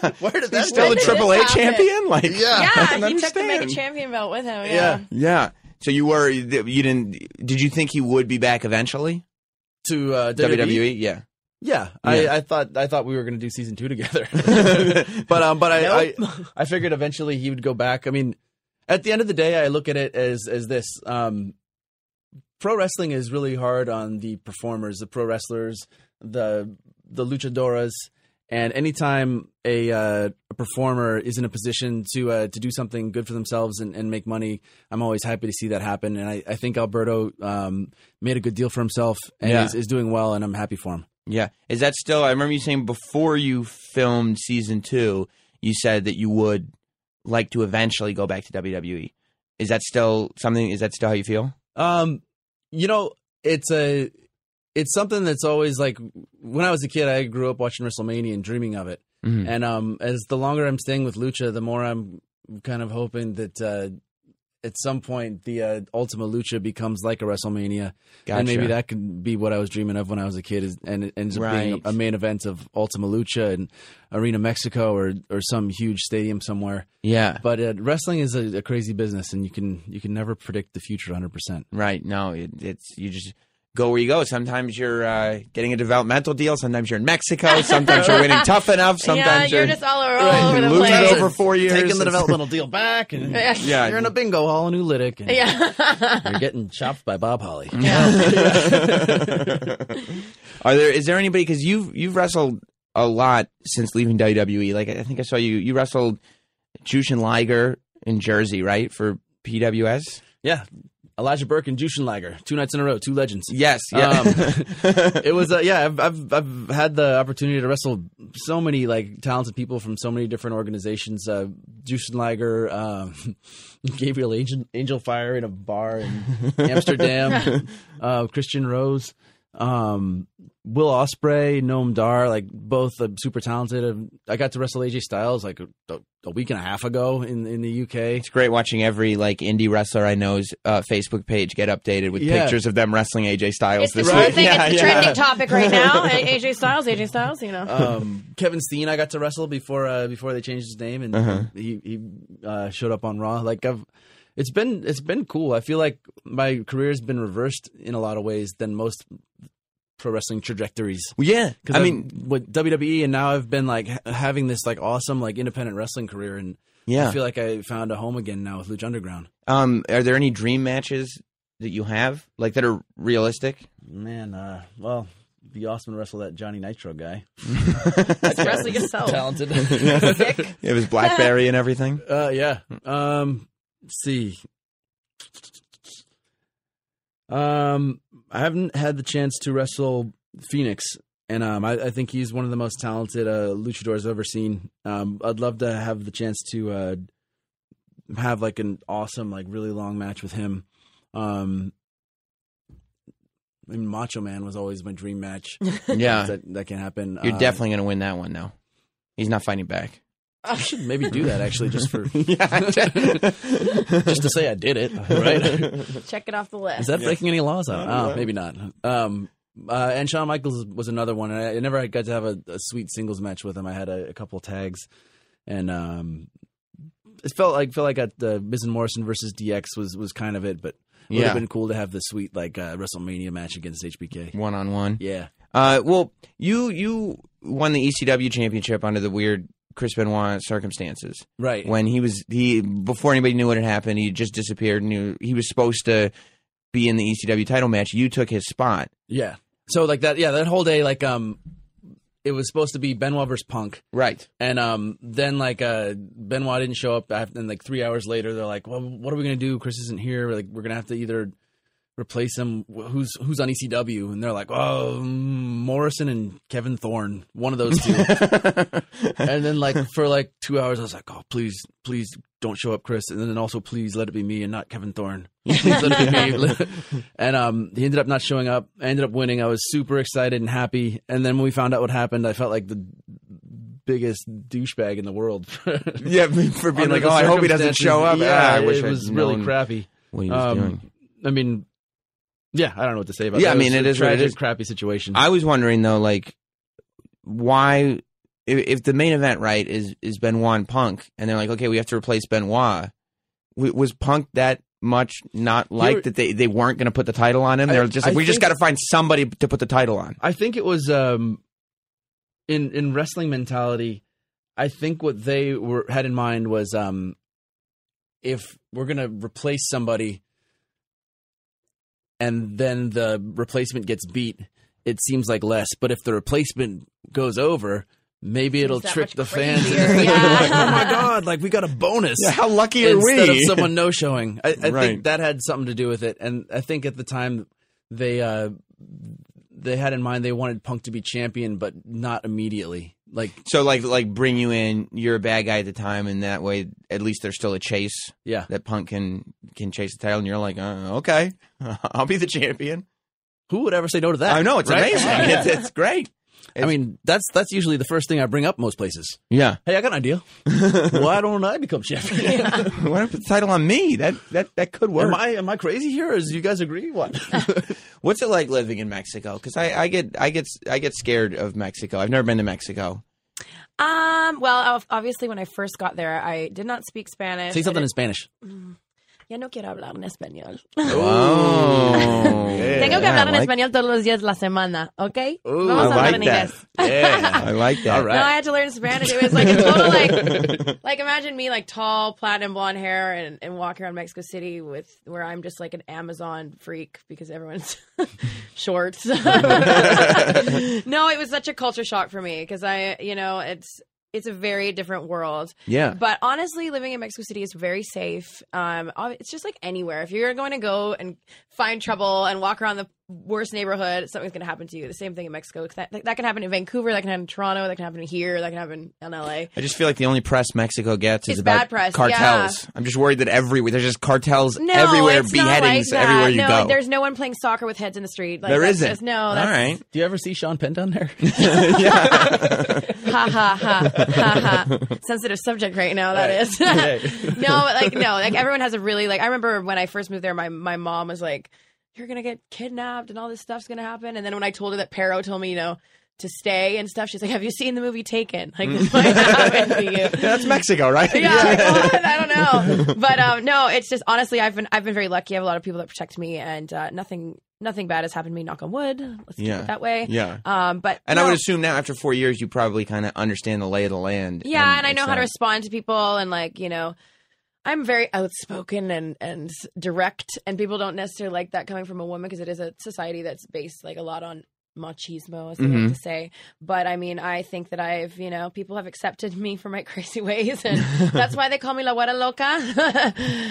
what? Where did that He's still go? the Triple A champion. Like, Yeah. Yeah, don't he took the mega champion belt with him. Yeah. Yeah. Yeah. So you were you didn't? Did you think he would be back eventually? to uh, WWE. WWE. Yeah. Yeah, Yeah. I, I thought I thought we were going to do season two together, but um, but I, I I figured eventually he would go back. I mean, at the end of the day, I look at it as as this: um, pro wrestling is really hard on the performers, the pro wrestlers, the the luchadoras, and anytime a, uh, a performer is in a position to uh, to do something good for themselves and, and make money, I'm always happy to see that happen. And I, I think Alberto um, made a good deal for himself and Yeah. is, is doing well, and I'm happy for him. Yeah. Is that still? I remember you saying before you filmed season two, you said that you would like to eventually go back to WWE. Is that still something? Is that still how you feel? Um, you know, it's a it's something that's always like when I was a kid, I grew up watching WrestleMania and dreaming of it. Mhm. And um, as the longer I'm staying with Lucha, the more I'm kind of hoping that uh, at some point the uh, Ultima Lucha becomes like a WrestleMania, and maybe that could be what I was dreaming of when I was a kid, is, and it ends up Right. being a, a main event of Ultima Lucha and Arena Mexico or or some huge stadium somewhere. Yeah. But uh, wrestling is a, a crazy business, and you can you can never predict the future 100. percent Right. No, it, it's you just go where you go. Sometimes you're uh, getting a developmental deal. Sometimes you're in Mexico. Sometimes you're winning tough enough. yeah, Sometimes you're you're, just all, all over the losing place. over four years. taking the developmental deal back, and Yeah. Yeah. you're in a bingo hall in Ulitic, and yeah. you're getting chopped by Bob Holly. Are there? Is there anybody? Because you've you've wrestled a lot since leaving WWE. Like I think I saw you. You wrestled Jushin Liger in Jersey, right? For PWS. Yeah, Elijah Burke and Jushin Liger, two nights in a row, two legends. Yes. Yeah. Um, it was uh, yeah. I've, I've I've had the opportunity to wrestle so many like talented people from so many different organizations. Uh, Jushin Liger, um, Gabriel Angel, Angel Fire in a bar in Amsterdam, uh, Christian Rose, um, Will Ospreay, Noam Dar, like both uh, super talented. Um, I got to wrestle AJ Styles like a, a week and a half ago in in the UK. It's great watching every like indie wrestler I know's uh, Facebook page get updated with Yeah. pictures of them wrestling AJ Styles It's the this cool week. thing. Yeah, it's the yeah. trending topic right now. AJ Styles, AJ Styles, you know. um, Kevin Steen, I got to wrestle before uh, before they changed his name, and Uh-huh. he he uh, showed up on Raw. Like I've, it's been it's been cool. I feel like my career has been reversed in a lot of ways than most pro wrestling trajectories. Well, yeah. Because I mean, with WWE, and now I've been like ha- having this like awesome like independent wrestling career, and yeah. I feel like I found a home again now with Lucha Underground. Um, are there any dream matches that you have like that are realistic? Man, uh, well, it'd be awesome to wrestle that Johnny Nitro guy. Wrestle yourself. Talented. Sick. It was BlackBerry and everything. Uh, yeah. Um, let's see. Um, I haven't had the chance to wrestle Fénix, and um, I, I think he's one of the most talented uh, luchadors I've ever seen. Um, I'd love to have the chance to uh, have like an awesome, like really long match with him. Um, I mean, Macho Man was always my dream match. Yeah. that that can happen. You're Uh, definitely going to win that one, though. He's not fighting back. I should maybe do that actually, just for just to say I did it. Right? Check it off the list. Is that breaking any laws? Oh, maybe not. Um, uh, and Shawn Michaels was another one. I, I never got to have a, a sweet singles match with him. I had a, a couple tags, and um, it felt like felt like at the Miz and Morrison versus DX was was kind of it, but it would Yeah. have been cool to have the sweet like uh, WrestleMania match against HBK. One on one. Yeah, Uh, well, you you won the ECW championship under the weird Chris Benoit circumstances. right. When he was he before anybody knew what had happened, he just disappeared. And he, he was supposed to be in the ECW title match. You took his spot. yeah. So like that. Yeah, that whole day, like um, it was supposed to be Benoit versus Punk. Right. And um, then like uh, Benoit didn't show up, and like three hours later, they're like, "Well, what are we gonna do? Chris isn't here. Like, we're gonna have to either replace him. Who's who's on ECW?" And they're like, "Oh, Morrison and Kevin Thorn, one of those two. and then like for like two hours, I was like, "Oh, please, please don't show up, Chris." And then also, please let it be me and not Kevin Thorn. Please let it be me. and um, he ended up not showing up. I ended up winning. I was super excited and happy. And then when we found out what happened, I felt like the biggest douchebag in the world. Yeah, for being like, oh, I hope he doesn't show up. Yeah, Ah, I wish it I'd was really known crappy. What he was Um, doing. I mean, yeah, I don't know what to say about Yeah, that. I mean, it a is what it tragic, is. crappy situation. I was wondering though, like, why if, if the main event right is is Benoit and Punk, and they're like, okay, we have to replace Benoit. Was Punk that much not like that they, they weren't going to put the title on him? They're just like, I we just got to find somebody to put the title on. I think it was um, in in wrestling mentality. I think what they were had in mind was um, if we're gonna replace somebody, and then the replacement gets beat, it seems like less. But if the replacement goes over, maybe it'll that trick much the fans. crazier, Like, oh my god! Like we got a bonus. Yeah, how lucky are instead we? of someone no showing. I, I Right. think that had something to do with it, and I think at the time they uh, they had in mind they wanted Punk to be champion, but not immediately. Like, So like like bring you in, you're a bad guy at the time, and that way at least there's still a chase yeah, that Punk can can chase the title, and you're like, uh, okay, I'll be the champion. who would ever say no to that? I know it's right? amazing. it's, it's great. I mean, that's that's usually the first thing I bring up most places. Yeah. Hey, I got an idea. Why don't I become champion? Why don't put the title on me? That that that could work. Am I am I crazy here? Or do you guys agree? What? What's it like living in Mexico? Because I, I get I get I get scared of Mexico. I've never been to Mexico. Um. Well, obviously, when I first got there, I did not speak Spanish. Say I something in did- Spanish. Ya no quiero hablar en español. Oh, Tengo que hablar I en like- español todos los días de la semana, ¿ok? Ooh, Vamos I a hablar like en that. inglés. Yeah. I like that. All right. No, I had to learn Spanish. It was like a total like, like imagine me like tall, platinum blonde hair, and, and walking around Mexico City with where I'm just like an Amazon freak because everyone's shorts. no, it was such a culture shock for me because I, you know, it's it's a very different world. Yeah. But honestly, living in Mexico City is very safe. Um, it's just like anywhere. If you're going to go and find trouble and walk around the worst neighborhood, something's going to happen to you. The same thing in Mexico. That, that can happen in Vancouver. That can happen in Toronto. That can happen here. That can happen in LA. I just feel like the only press Mexico gets is It's about bad press, cartels. I'm just worried that everywhere there's just cartels No, everywhere, it's not like beheadings everywhere you no, go. there's no one playing soccer with heads in the street. Like, there that's isn't. Just, no, All that's right. Do you ever see Sean Penn down there? ha ha ha ha ha. Sensitive subject right now. That is. no, but, like no, like everyone has a really like. I remember when I first moved there, my my mom was like, "You're gonna get kidnapped and all this stuff's gonna happen." And then when I told her that Perro told me, you know. To stay and stuff. She's like, "Have you seen the movie Taken? Like this might happen to you." That's Mexico, right? yeah, like, what? I don't know. But um, no, it's just honestly, I've been I've been very lucky. I have a lot of people that protect me, and uh, nothing nothing bad has happened to me. Knock on wood. Let's keep it that way. Yeah. Um, but And no. I would assume now, after four years, you probably kind of understand the lay of the land. Yeah, and, I know how to respond to people, and like you know, I'm very outspoken and and direct, and people don't necessarily like that coming from a woman because it is a society that's based like a lot on machismo, as they Mm-hmm. like to say. But I mean, I think that I've, you know, people have accepted me for my crazy ways, and that's why they call me La Guara Loca,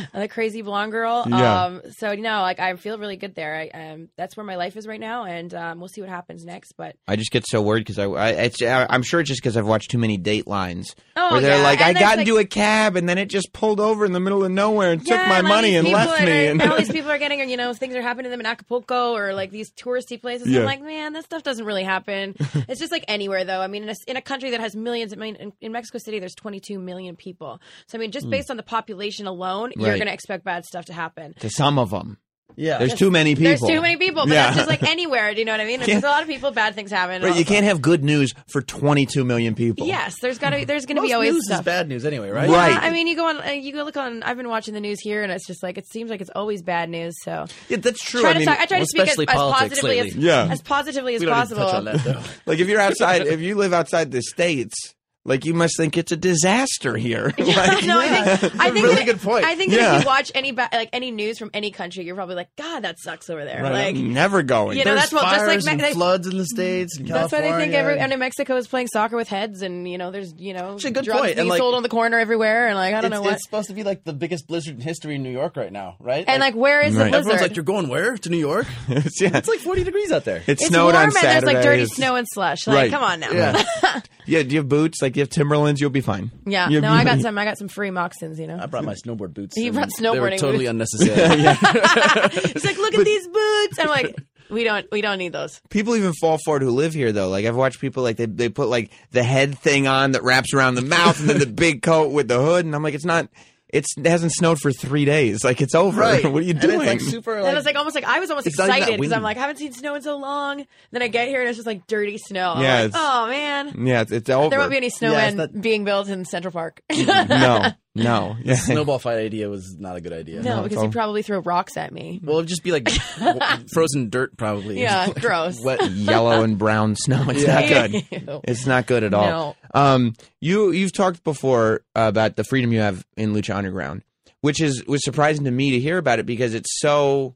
the crazy blonde girl. Yeah. Um, so you know, like I feel really good there. I, um, that's where my life is right now, and um, we'll see what happens next. But I just get so worried because I, I, I'm sure it's just because I've watched too many Datelines Oh, where they're yeah, like, and I got like- into a cab and then it just pulled over in the middle of nowhere and took my and money and left are- me. And all these people are getting, you know, things are happening to them in Acapulco or like these touristy places. Yeah. I'm like, man, that stuff doesn't really happen. it's just like anywhere, though. I mean, in a, in a country that has millions, I mean, in, in Mexico City, there's 22 million people. So, I mean, just based on the population alone, you're Hmm. Going to expect bad stuff to happen. to some of them, Yeah, there's too many people. There's too many people, but Yeah. that's just like anywhere. Do you know what I mean? If there's a lot of people, bad things happen. But you can't have good news for 22 million people. Yes, there's got to there's going to Most be always news stuff. is bad news anyway, right? Right. Yeah, I mean, you go on, uh, you go look on. I've been watching the news here, and it's just like it seems like it's always bad news. So Yeah, that's true. try I to mean, talk, I try to speak as, as positively as. Yeah. as positively as We don't need to possible. touch on that though. like if you're outside, if you live outside the states, like you must think it's a disaster here. Like, no, I think I think Really that, good point. I think Yeah. if you watch any ba- like any news from any country, you're probably like, God, that sucks over there. Right. Like I'm never going. You know, There's that's what- just like Me- they- floods in the states. And that's why they think California. every and in Mexico is playing soccer with heads, and you know, there's you know, It's a good drugs point, being like- sold on the corner everywhere, and like I don't know what. it's supposed to be like the biggest blizzard in history in New York right now, right? and like, where is Right. the blizzard? everyone's like, "You're going where to New York? It's- yeah, It's like 40 degrees out there." it it's snowed warm on and there's like dirty snow and slush. Like, Right. come on now. yeah, Yeah, do you have boots? Like, do you have Timberlands? You'll be fine. Yeah, You- no, I got some. I got some free moccasins. You know, I brought my snowboard boots. He and brought They were snowboarding totally boots. unnecessary. he's like, look at these boots. I'm like, we don't, we don't need those. People even fall for it who live here though. Like I've watched people like they they put like the head thing on that wraps around the mouth and then the big coat with the hood and I'm like it's not it's it hasn't snowed for 3 days. Like it's over. right? what are you doing? And doing? it's like super. And Like, it was like almost like I was almost It's not even that excited because I'm like, I haven't seen snow in so long. Then I get here and it's just like dirty snow. I'm Yeah, like, oh man, yeah, it's, it's over. there won't be any Yeah, it's snowmen not- being built in Central Park. no. No. Yeah. snowball fight idea was not a good idea. no, it's because all- you probably throw rocks at me. Well, it'd just be like w- frozen dirt, probably. Yeah, gross. Wet. Yellow and brown snow. It's not good. Ew. It's not good at all. Um, you you've talked before about the freedom you have in Lucha Underground, which is was surprising to me to hear about it because it's so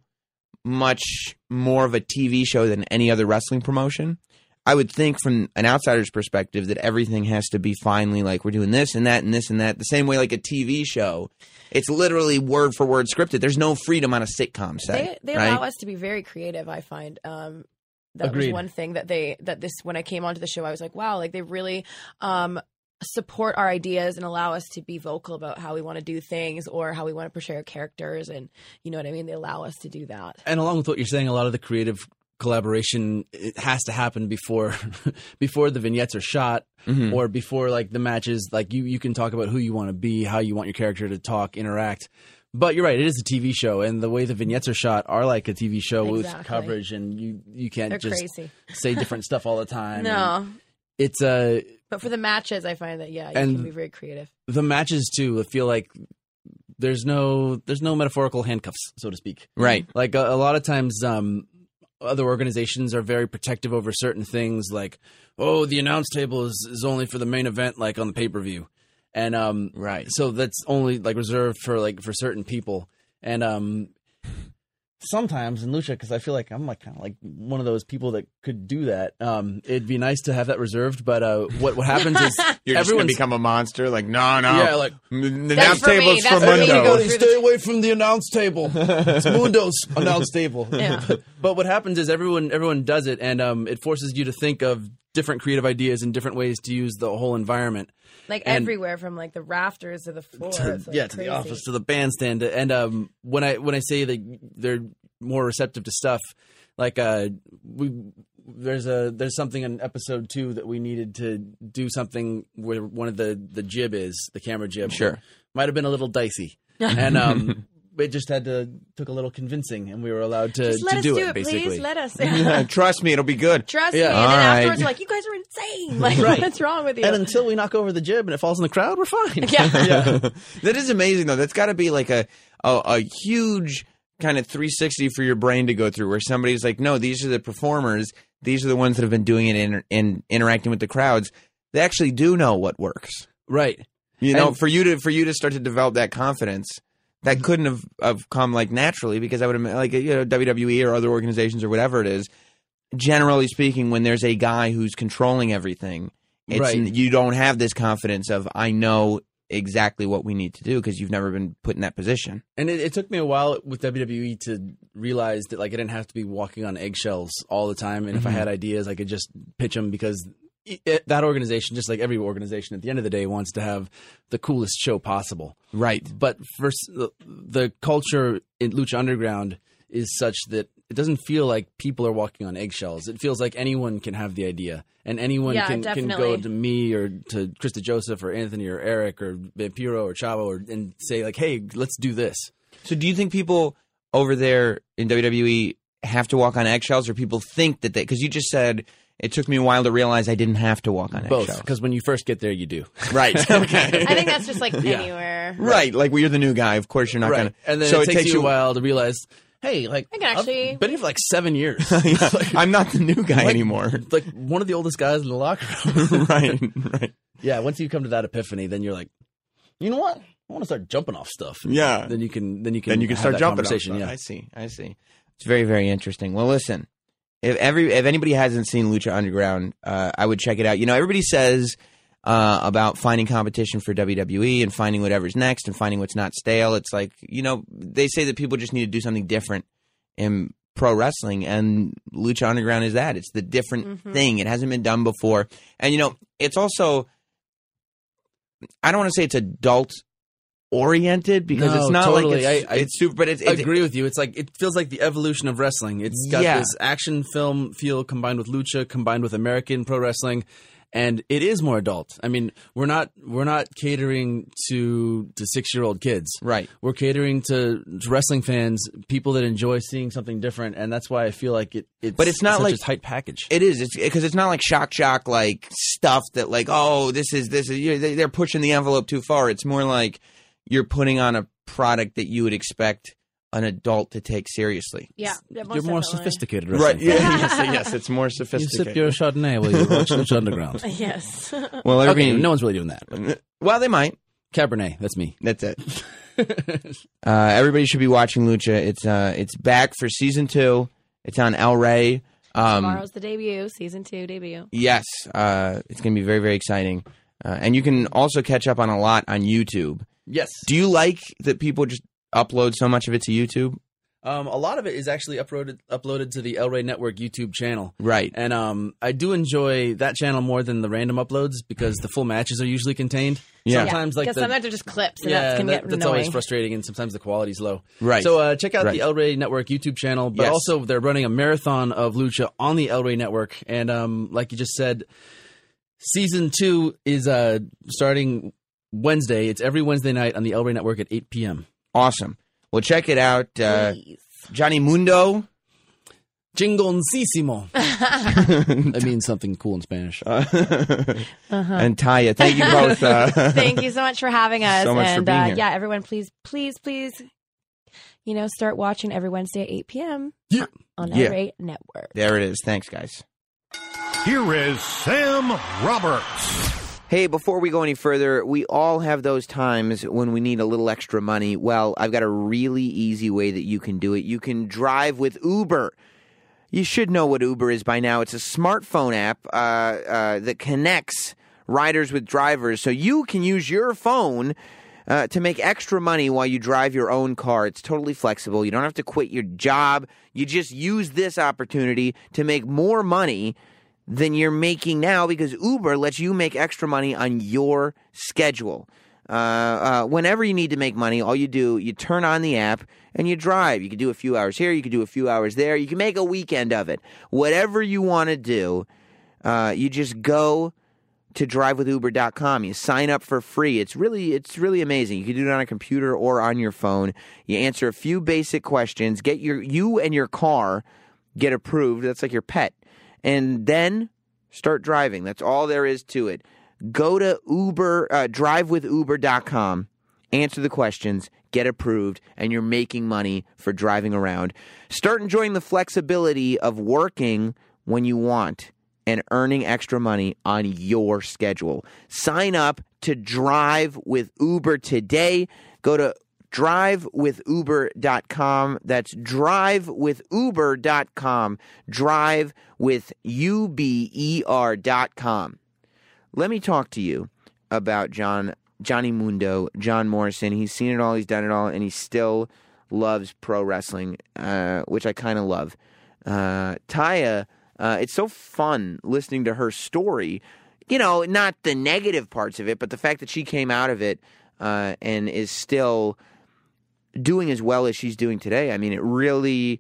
much more of a TV show than any other wrestling promotion. I would think from an outsider's perspective that everything has to be finally like we're doing this and that and this and that the same way like a TV show. It's literally word for word scripted. There's no freedom on a sitcom set. They they right? allow us to be very creative. I find um, that Agreed. was one thing that they that this when I came onto the show, I was like, wow, like they really um, support our ideas and allow us to be vocal about how we want to do things or how we want to portray our characters, and you know what I mean. They allow us to do that. And along with what you're saying, a lot of the creative collaboration it has to happen before before the vignettes are shot Mhm. or before like the matches like you you can talk about who you want to be how you want your character to talk interact but you're right it is a tv show and the way the vignettes are shot are like a tv show with coverage and you you can't They're just crazy. say different stuff all the time No, it's uh but for the matches, I find that yeah, you And- can be very creative. the matches too I feel like there's no there's no metaphorical handcuffs so to speak Right. like a, a lot of times um other organizations are very protective over certain things like oh the announce table is, is only for the main event like on the pay-per-view and um Right. so that's only like reserved for like for certain people and um sometimes in lucha because i feel like i'm like kind of like one of those people that could do that um it'd be nice to have that reserved but uh what what happens is You're just gonna become a monster. Like no, no. yeah like the That's announce for table's for for go Mundo. through stay away from the announce table. It's Mundo's announce table. Yeah. but what happens is everyone everyone does it, and um, it forces you to think of different creative ideas and different ways to use the whole environment. Like And- everywhere from like the rafters to the floor. To- like, yeah, to the office, to the bandstand, and um, when I when I say that they're more receptive to stuff, like uh, we there's a there's something in episode two that we needed to do something where one of the the jib is the camera jib. Sure. might have been a little dicey, and um, it just had to took a little convincing, and we were allowed to Just let to us do, do it, it, basically. please. Let us. Trust me, it'll be good. Trust Yeah. me. And then All right. afterwards, you're like, you guys are insane. Like, Right. what's wrong with you? and until we knock over the jib and it falls in the crowd, we're fine. yeah. that is amazing though. That's got to be like a, a a huge kind of 360 for your brain to go through, where somebody's like, no, these are the performers. These are the ones that have been doing it and in, interacting with the crowds. They actually do know what works. right. You know, And- for you to for you to start to develop that confidence, that couldn't have, have come like naturally because I would have like you know WWE or other organizations or whatever it is. generally speaking, when there's a guy who's controlling everything, it's Right. you don't have this confidence of I know exactly what we need to do because you've never been put in that position. And it, it took me a while with WWE to realize that like I didn't have to be walking on eggshells all the time, and if I Mm-hmm. had ideas, I could just pitch them because it, it- that organization, just like every organization, at the end of the day, wants to have the coolest show possible. Right. But first, the, the culture in Lucha Underground is such that it doesn't feel like people are walking on eggshells. It feels like anyone can have the idea, and anyone Yeah, can, can go to me or to Chris DeJoseph or Anthony or Eric or Vampiro or Chavo or, and say like, "Hey, let's do this." So do you think people over there in WWE have to walk on eggshells, or people think that they? Because you just said it took me a while to realize I didn't have to walk on it. Both, eggshells. because when you first get there, you do. Right. Okay. I think that's just like anywhere. right. Like well, you're the new guy. Of course, you're not gonna. and then so it, takes, you a while to realize, hey, like I can actually- I've been here for like seven years. I'm not the new guy Like- anymore. like one of the oldest guys in the locker room. right. Right. yeah, once you come to that epiphany, then you're like, you know what? I want to start jumping off stuff. Yeah. Then you can then you can then you can have start that jumping. conversation. off Yeah. stuff. I see. I see. It's very very interesting. Well, listen, if every if anybody hasn't seen Lucha Underground, uh, I would check it out. You know, everybody says. Uh, about finding competition for WWE and finding whatever's next and finding what's not stale. It's like, you know, they say that people just need to do something different in pro wrestling, and Lucha Underground is that. It's the different thing. It hasn't been done before. And, you know, it's also, I don't want to say it's adult oriented because No, it's not totally. like it's, I- I it's super, but it's, I it's agree with you. It's like it feels like the evolution of wrestling. It's got Yeah. this action film feel combined with lucha, combined with American pro wrestling, and it is more adult. I mean, we're not we're not catering to to six year old kids. Right. We're catering to, to wrestling fans, people that enjoy seeing something different, and that's why I feel like it. It's, But it's not such like- a tight package. It is. It's because it's not like shock shock like stuff that like oh this is this is you know, they- they're pushing the envelope too far. It's more like you're putting on a product that you would expect an adult to take seriously. Yeah, yeah, most You're more definitely. sophisticated, Right. Yeah. yes. Yes. It's more sophisticated. You sophisticated. sip your Chardonnay while you watch Lucha Underground. Yes. well, Okay, everybody, no one's really doing that. Well, they might. Cabernet, that's me. That's it. uh, everybody should be watching Lucha. It's uh, it's back for season two. It's on El Rey. Um, Tomorrow's the debut, season two debut. Yes, uh, it's going to be very, very exciting. Uh, and you can also catch up on a lot on YouTube. Yes. Do you like that people just upload so much of it to YouTube? Um, a lot of it is actually uploaded uploaded to the El Rey Network YouTube channel. Right. And um, I do enjoy that channel more than the random uploads because the full matches are usually contained. Yeah. Sometimes like because the, sometimes they're just clips, and yeah, that can that- get that's annoying. always frustrating, and sometimes the quality's low. Right. So uh, check out Right. the El Rey Network YouTube channel, but Yes. also they're running a marathon of lucha on the El Rey Network, and um, like you just said, season two is uh, starting Wednesday. It's every Wednesday night on the El Rey Network at 8 p.m. Awesome. Well, check it out. Uh, Johnny Mundo. Jingoncísimo. that means something cool in Spanish. and Taya. Thank you both. Uh, Thank you so much for having us. So much for being uh, here. yeah, everyone, please, please, please, you know, start watching every Wednesday at 8 p.m. Yeah. on Yeah. El Rey Network. there it is. Thanks, guys. Here is Sam Roberts. Hey, before we go any further, we all have those times when we need a little extra money. Well, I've got a really easy way that you can do it. You can drive with Uber. You should know what Uber is by now. It's a smartphone app uh, uh, that connects riders with drivers, so you can use your phone uh, to make extra money while you drive your own car. It's totally flexible. You don't have to quit your job. You just use this opportunity to make more money than you're making now because Uber lets you make extra money on your schedule. Uh, uh, whenever you need to make money, all you do, you turn on the app and you drive. You can do a few hours here, you can do a few hours there, you can make a weekend of it. Whatever you want to do, uh, you just go to drivewithuber.com. You sign up for free. It's really it's really amazing. You can do it on a computer or on your phone. You answer a few basic questions, get your you and your car get approved. That's like your pet. And then start driving. That's all there is to it. Go to Uber uh, drivewithuber.com. Answer the questions, get approved, and you're making money for driving around. Start enjoying the flexibility of working when you want and earning extra money on your schedule. Sign up to drive with Uber today. Go to drivewithuber.com. That's drivewithuber.com. Drive with U-B-E-R.com. Let me talk to you about John Johnny Mundo, John Morrison. He's seen it all, he's done it all, and he still loves pro wrestling, uh, which I kind of love. Uh, Taya, uh, it's so fun listening to her story. You know, not the negative parts of it, but the fact that she came out of it uh, and is still doing as well as she's doing today. I mean, it really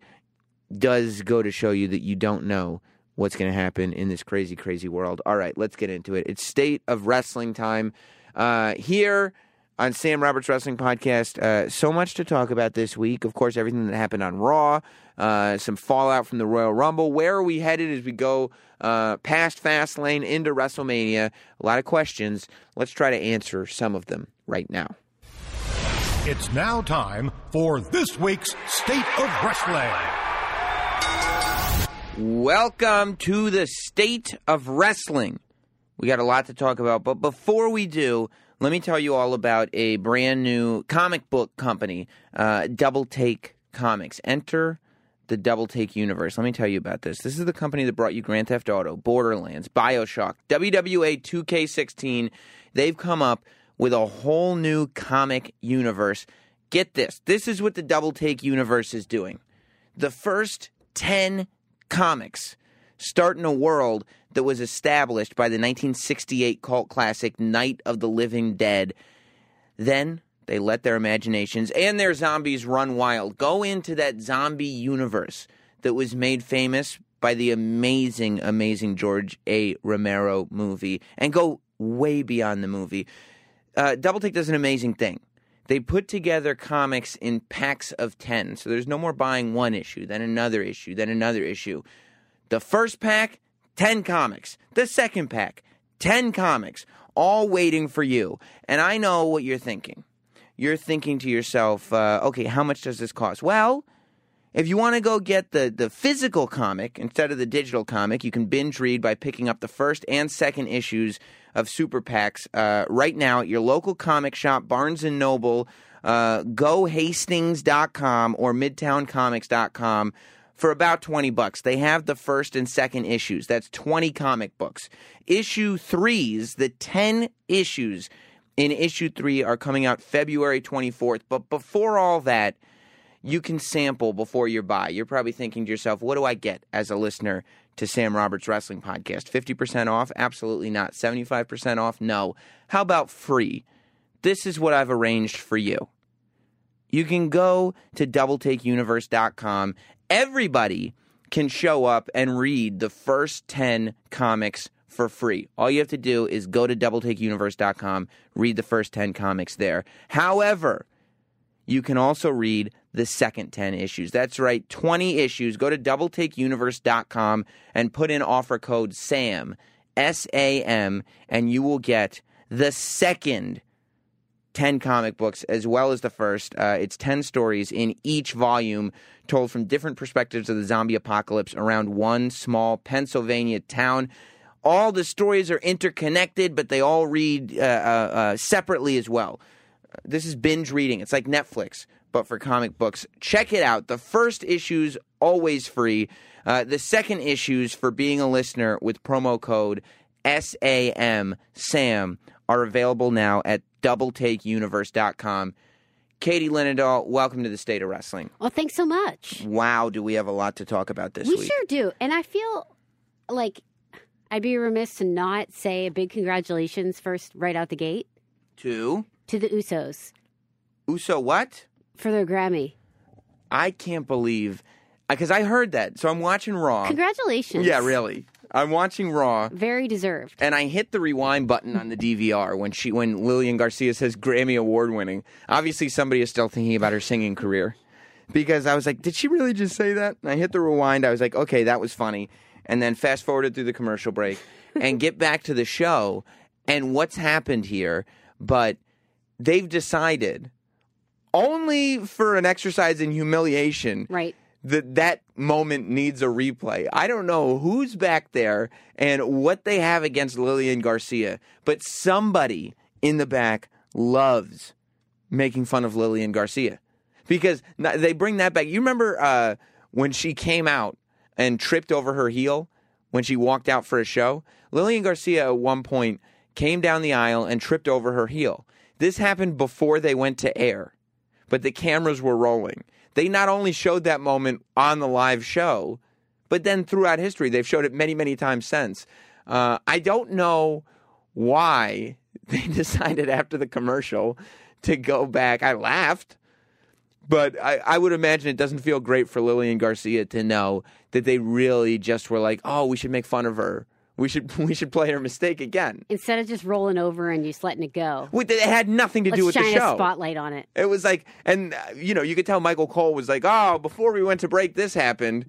does go to show you that you don't know what's going to happen in this crazy, crazy world. All right, let's get into it. It's State of Wrestling time uh, here on Sam Roberts Wrestling Podcast. Uh, so much to talk about this week. Of course, everything that happened on Raw, uh, some fallout from the Royal Rumble. Where are we headed as we go uh, past Fastlane into WrestleMania? A lot of questions. Let's try to answer some of them right now. It's now time for this week's State of Wrestling. Welcome to the State of Wrestling. We got a lot to talk about, but before we do, let me tell you all about a brand new comic book company, uh, Double Take Comics. Enter the Double Take universe. Let me tell you about this. This is the company that brought you Grand Theft Auto, Borderlands, Bioshock, WWE 2K16. They've come up with a whole new comic universe. Get this this is what the Double Take universe is doing. The first 10 comics start in a world that was established by the 1968 cult classic Night of the Living Dead. Then they let their imaginations and their zombies run wild. Go into that zombie universe that was made famous by the amazing, amazing George A. Romero movie and go way beyond the movie. Uh, Double Take does an amazing thing. They put together comics in packs of 10. So there's no more buying one issue, then another issue, then another issue. The first pack, 10 comics. The second pack, 10 comics, all waiting for you. And I know what you're thinking. You're thinking to yourself, uh, okay, how much does this cost? Well, if you want to go get the, the physical comic instead of the digital comic, you can binge read by picking up the first and second issues of Super Packs uh, right now at your local comic shop, Barnes & Noble, uh, gohastings.com or midtowncomics.com for about 20 bucks. They have the first and second issues. That's 20 comic books. Issue 3s, the 10 issues in issue 3 are coming out February 24th. But before all that, you can sample before you buy. You're probably thinking to yourself, what do I get as a listener to Sam Roberts Wrestling Podcast? 50% off? Absolutely not. 75% off? No. How about free? This is what I've arranged for you. You can go to doubletakeuniverse.com. Everybody can show up and read the first 10 comics for free. All you have to do is go to doubletakeuniverse.com, read the first 10 comics there. However, you can also read the second 10 issues. That's right, 20 issues. Go to doubletakeuniverse.com and put in offer code SAM, S A M, and you will get the second 10 comic books as well as the first. Uh, it's 10 stories in each volume told from different perspectives of the zombie apocalypse around one small Pennsylvania town. All the stories are interconnected, but they all read uh, uh, uh separately as well. This is binge reading. It's like Netflix, but for comic books. Check it out. The first issue's always free. Uh, the second issues for being a listener with promo code SAM, SAM, are available now at doubletakeuniverse.com. Katie Linendoll, welcome to the State of Wrestling. Well, thanks so much. Wow, do we have a lot to talk about this week? we week? sure do. And I feel like I'd be remiss to not say a big congratulations first, right out the gate, To to the Usos Uso what? for their Grammy. I can't believe uh, because I heard that. So I'm watching Raw. Congratulations. Yeah, really. I'm watching Raw. Very deserved. and I hit the rewind button on the DVR when she when Lillian Garcia says Grammy award winning. Obviously, somebody is still thinking about her singing career because I was like, did she really just say that? And I hit the rewind. I was like, okay, that was funny. And then fast forwarded through the commercial break and get back to the show and what's happened here. But they've decided only for an exercise in humiliation Right. that that moment needs a replay. I don't know who's back there and what they have against Lillian Garcia, but somebody in the back loves making fun of Lillian Garcia because they bring that back. You remember uh, when she came out and tripped over her heel when she walked out for a show? Lillian Garcia at one point came down the aisle and tripped over her heel. This happened before they went to air, but the cameras were rolling. They not only showed that moment on the live show, but then throughout history, they've showed it many, many times since. Uh, I don't know why they decided after the commercial to go back. I laughed, but I, I would imagine it doesn't feel great for Lillian Garcia to know that they really just were like, oh, we should make fun of her. We should we should play her mistake again. Instead of just rolling over and just letting it go. We- It had nothing to Let's do with shine the show. a spotlight on it. It was like, and uh, you know, you could tell Michael Cole was like, "Oh, before we went to break, this happened,"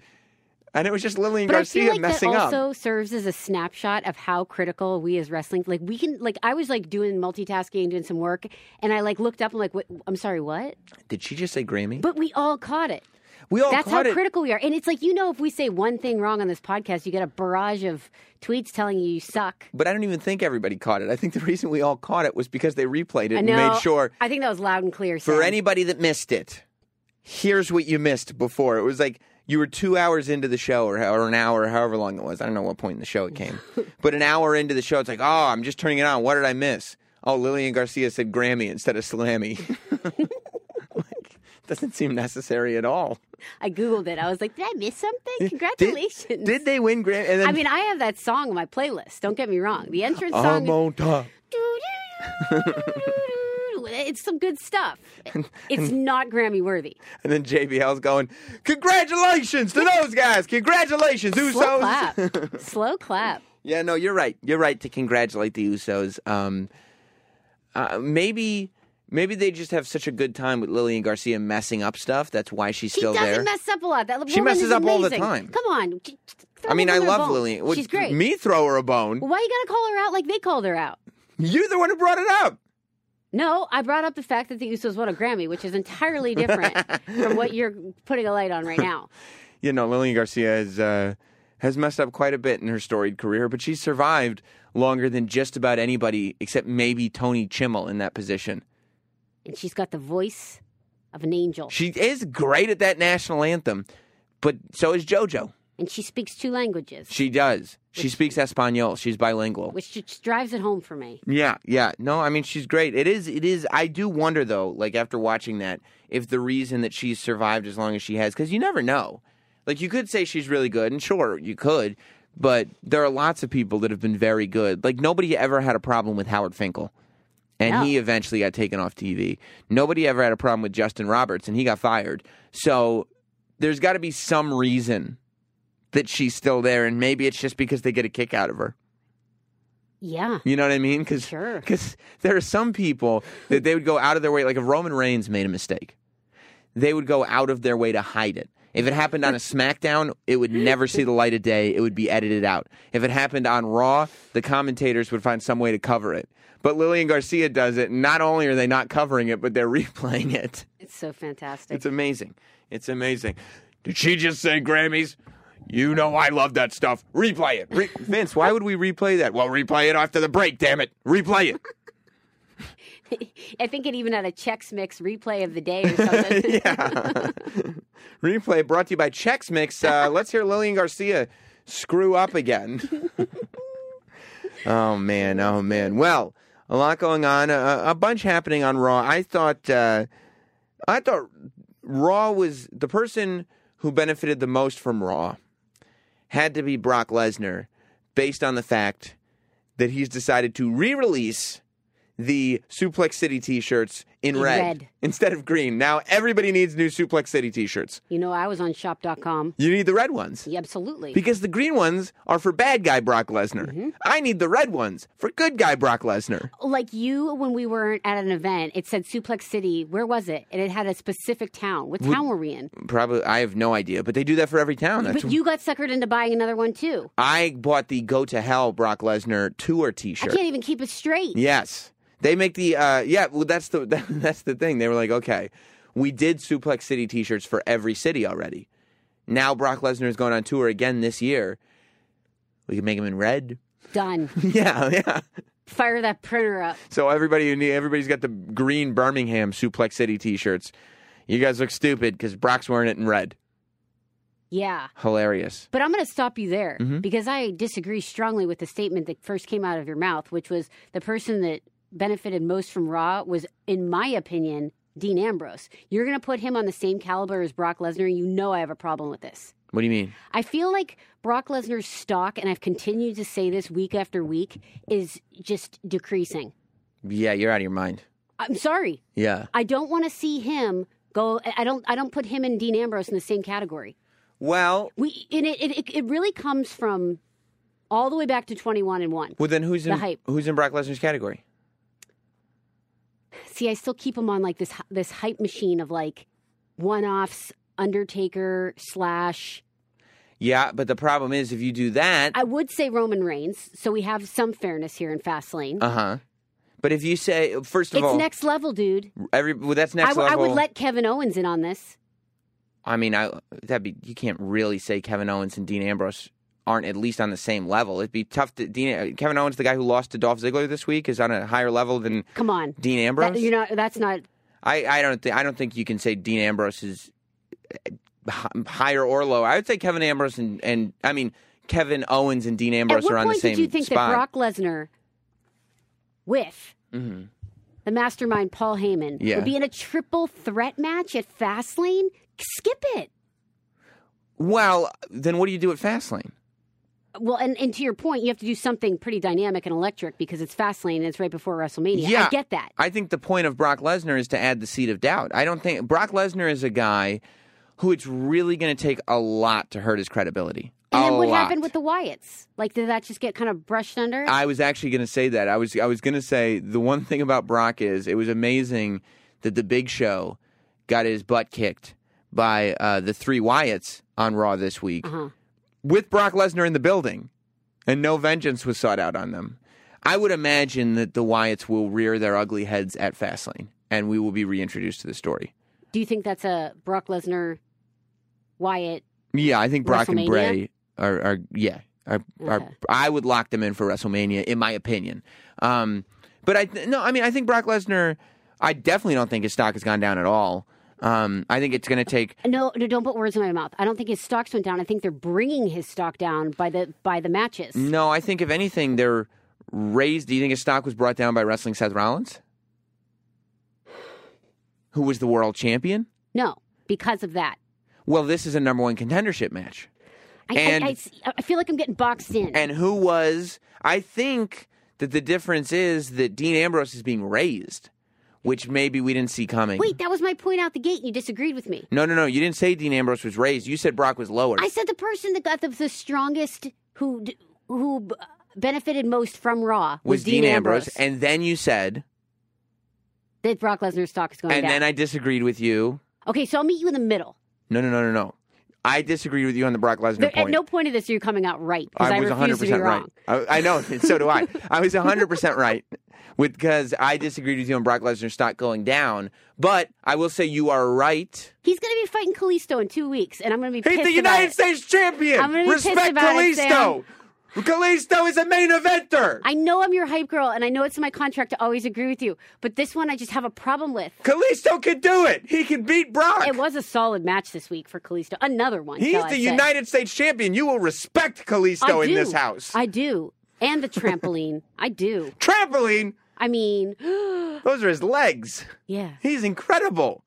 and it was just Lillian But I Garcia feel like messing that up. also serves as a snapshot of how critical we as wrestling. Like we can, like I was like doing multitasking, doing some work, and I like looked up. I'm like, what, I'm sorry, what? Did she just say Grammy? But we all caught it. We all That's how it. critical we are. And it's like you know, if we say one thing wrong on this podcast, you get a barrage of tweets telling you you suck. but I don't even think everybody caught it. I think the reason we all caught it was because they replayed it and made sure I think that was loud and clear. for anybody that missed it. Here's what you missed before. It was like you were two hours into the show, or, or an hour, or however long it was. I don't know what point in the show it came, but an hour into the show, it's like, oh, I'm just turning it on. What did I miss? Oh, Lillian Garcia said Grammy instead of Slammy. doesn't seem necessary at all. I googled it. I was like, did I miss something? Congratulations. Did, they win Grammy? And then I mean, I have that song on my playlist. Don't get me wrong. The entrance song. I'm on top. It's some good stuff. It's not Grammy worthy. And then JBL's going, congratulations to those guys. Congratulations, Slow Usos. clap. Slow clap. Yeah, no, you're right. You're right to congratulate the Usos. Um, uh, maybe, maybe they just have such a good time with Lillian Garcia messing up stuff. That's why she's She still doesn't there. mess up a lot. That She woman messes is up all the amazing. time. Come on. J- throw I mean, I love bone. Lillian. Would She's great. Me throw her a bone. Why you gotta call her out like they called her out? You're the one who brought it up. No, I brought up the fact that the Usos won a Grammy, which is entirely different from what you're putting a light on right now. You know, Lillian Garcia has uh, has messed up quite a bit in her storied career, but she's survived longer than just about anybody except maybe Tony Chimel in that position. And she's got the voice of an angel. She is great at that national anthem, but so is JoJo. And she speaks two languages, She does. She speaks Espanol. She's bilingual. which just drives it home for me. Yeah, yeah. No, I mean she's great. It is it is I do wonder though, like after watching that, if the reason that she's survived as long as she has cuz you never know. Like you could say she's really good and sure, you could, but there are lots of people that have been very good. Like nobody ever had a problem with Howard Finkel. And No. he eventually got taken off TV. Nobody ever had a problem with Justin Roberts and he got fired. So there's got to be some reason that she's still there and maybe it's just because they get a kick out of her. Yeah. You know what I mean? Because Sure. there are some people that they would go out of their way. Like if Roman Reigns made a mistake, they would go out of their way to hide it. If it happened on a SmackDown, it would never see the light of day. It would be edited out. If it happened on Raw, the commentators would find some way to cover it. But Lillian Garcia does it. Not only are they not covering it, but they're replaying it. It's so fantastic. It's amazing. It's amazing. Did she just say Grammys? You know I love that stuff. Replay it. Re- Vince, why would we replay that? Well, replay it after the break, damn it. Replay it. I think it even had a Chex Mix replay of the day or something. yeah. Replay brought to you by Chex Mix. Uh, let's hear Lillian Garcia screw up again. oh man, oh man. Well, a lot going on. A, a bunch happening on Raw. I thought, uh, I thought Raw was the person who benefited the most from Raw had to be Brock Lesnar, based on the fact that he's decided to re-release the Suplex City T-shirts in, red, red. instead of green. Now everybody needs new Suplex City T-shirts. you know, I was on shop.com. You need the red ones. Yeah, absolutely. Because the green ones are for bad guy Brock Lesnar. Mm-hmm. I need the red ones for good guy Brock Lesnar. like you, when we were at an event, it said Suplex City. Where was it? And it had a specific town. What town were we in? Probably, I have no idea, but they do that for every town. That's But you got suckered into buying another one too. I bought the Go to Hell Brock Lesnar tour T-shirt. I can't even keep it straight. Yes, they make the uh, yeah. Well, that's the that's the thing. They were like, okay, we did Suplex City T-shirts for every city already. Now Brock Lesnar is going on tour again this year. We can make them in red. Done. yeah, yeah. fire that printer up. So everybody, who need- everybody's got the green Birmingham Suplex City T-shirts. You guys look stupid because Brock's wearing it in red. Yeah. Hilarious. But I'm going to stop you there Mm-hmm. because I disagree strongly with the statement that first came out of your mouth, which was the person that benefited most from Raw was, in my opinion, Dean Ambrose. You're going to put him on the same caliber as Brock Lesnar. You know I have a problem with this. What do you mean? I feel like Brock Lesnar's stock, and I've continued to say this week after week, is just decreasing. Yeah, you're out of your mind. I'm sorry. Yeah. I don't want to see him go. I don't. I don't put him and Dean Ambrose in the same category. Well, We and it it, it really comes from all the way back to 21 and one. well then who's The in hype. who's in Brock Lesnar's category? See, I still keep him on like this this hype machine of like one offs, Undertaker slash. Yeah, but the problem is if you do that, I would say Roman Reigns, so we have some fairness here in Fastlane. uh huh. But if you say first of it's all, it's next level, dude. every well, that's next I level. I would let Kevin Owens in on this. I mean, I that'd be you can't really say Kevin Owens and Dean Ambrose aren't at least on the same level. It'd be tough to Dean Kevin Owens, the guy who lost to Dolph Ziggler this week, is on a higher level than Come on, Dean Ambrose. that, you know. That's not. I, I don't think I don't think you can say Dean Ambrose is uh, higher or lower. I would say Kevin Ambrose and, and I mean Kevin Owens and Dean Ambrose are on the point same did you think spot. that Brock Lesnar, with Mhm. the mastermind Paul Heyman, Yeah. would be in a triple threat match at Fastlane? Skip it. Well, then what do you do at Fastlane? Well, and, and to your point, you have to do something pretty dynamic and electric because it's Fastlane and it's right before WrestleMania. Yeah. I get that. I think the point of Brock Lesnar is to add the seed of doubt. I don't think Brock Lesnar is a guy who it's really going to take a lot to hurt his credibility. And then what lot. happened with the Wyatts? Like, did that just get kind of brushed under? I was actually going to say that. I was I was going to say the one thing about Brock is it was amazing that the Big Show got his butt kicked by uh, the three Wyatts on Raw this week uh-huh. With Brock Lesnar in the building, and no vengeance was sought out on them. I would imagine that the Wyatts will rear their ugly heads at Fastlane, and we will be reintroduced to the story. Do you think that's a Brock Lesnar, Wyatt? Yeah, I think Brock and Bray are, are yeah, are, are, I would lock them in for WrestleMania, in my opinion. Um, but I no, I mean, I think Brock Lesnar. I definitely don't think his stock has gone down at all. Um, I think it's going to take. No, no, don't put words in my mouth. I don't think his stocks went down. I think they're bringing his stock down by the by the matches. No, I think if anything, they're raised. Do you think his stock was brought down by wrestling Seth Rollins, who was the world champion? No, because of that. Well, this is a number one contendership match. I, And- I, I, I feel like I'm getting boxed in. and who was I think that the difference is that Dean Ambrose is being raised, which maybe we didn't see coming. Wait, that was my point out the gate, you disagreed with me. No, no, no. You didn't say Dean Ambrose was raised. You said Brock was lowered. I said the person that got the, the strongest, who who benefited most from Raw was, was Dean Ambrose. and then you said, that Brock Lesnar's stock is going and down. And then I disagreed with you. okay, so I'll meet you in the middle. No, no, no, no, no. I disagree with you on the Brock Lesnar point. at no point of this are you coming out right because I, I was refuse to be 100% wrong. right. I, I know, and so do I. I was 100% right because I disagreed with you on Brock Lesnar's stock going down. But I will say you are right. He's going to be fighting Kalisto in two weeks, and I'm going to be He's pissed the United it. States champion. I'm gonna be pissed Respect about it, Kalisto. Kalisto is a main eventer. I know I'm your hype girl, and I know it's in my contract to always agree with you, but this one I just have a problem with. Kalisto can do it. He can beat Brock. It was a solid match this week for Kalisto. Another one. He's the. United States champion. You will respect Kalisto I in do. this house. I do. And the trampoline. I do. Trampoline. I mean, Those are his legs. yeah. He's incredible.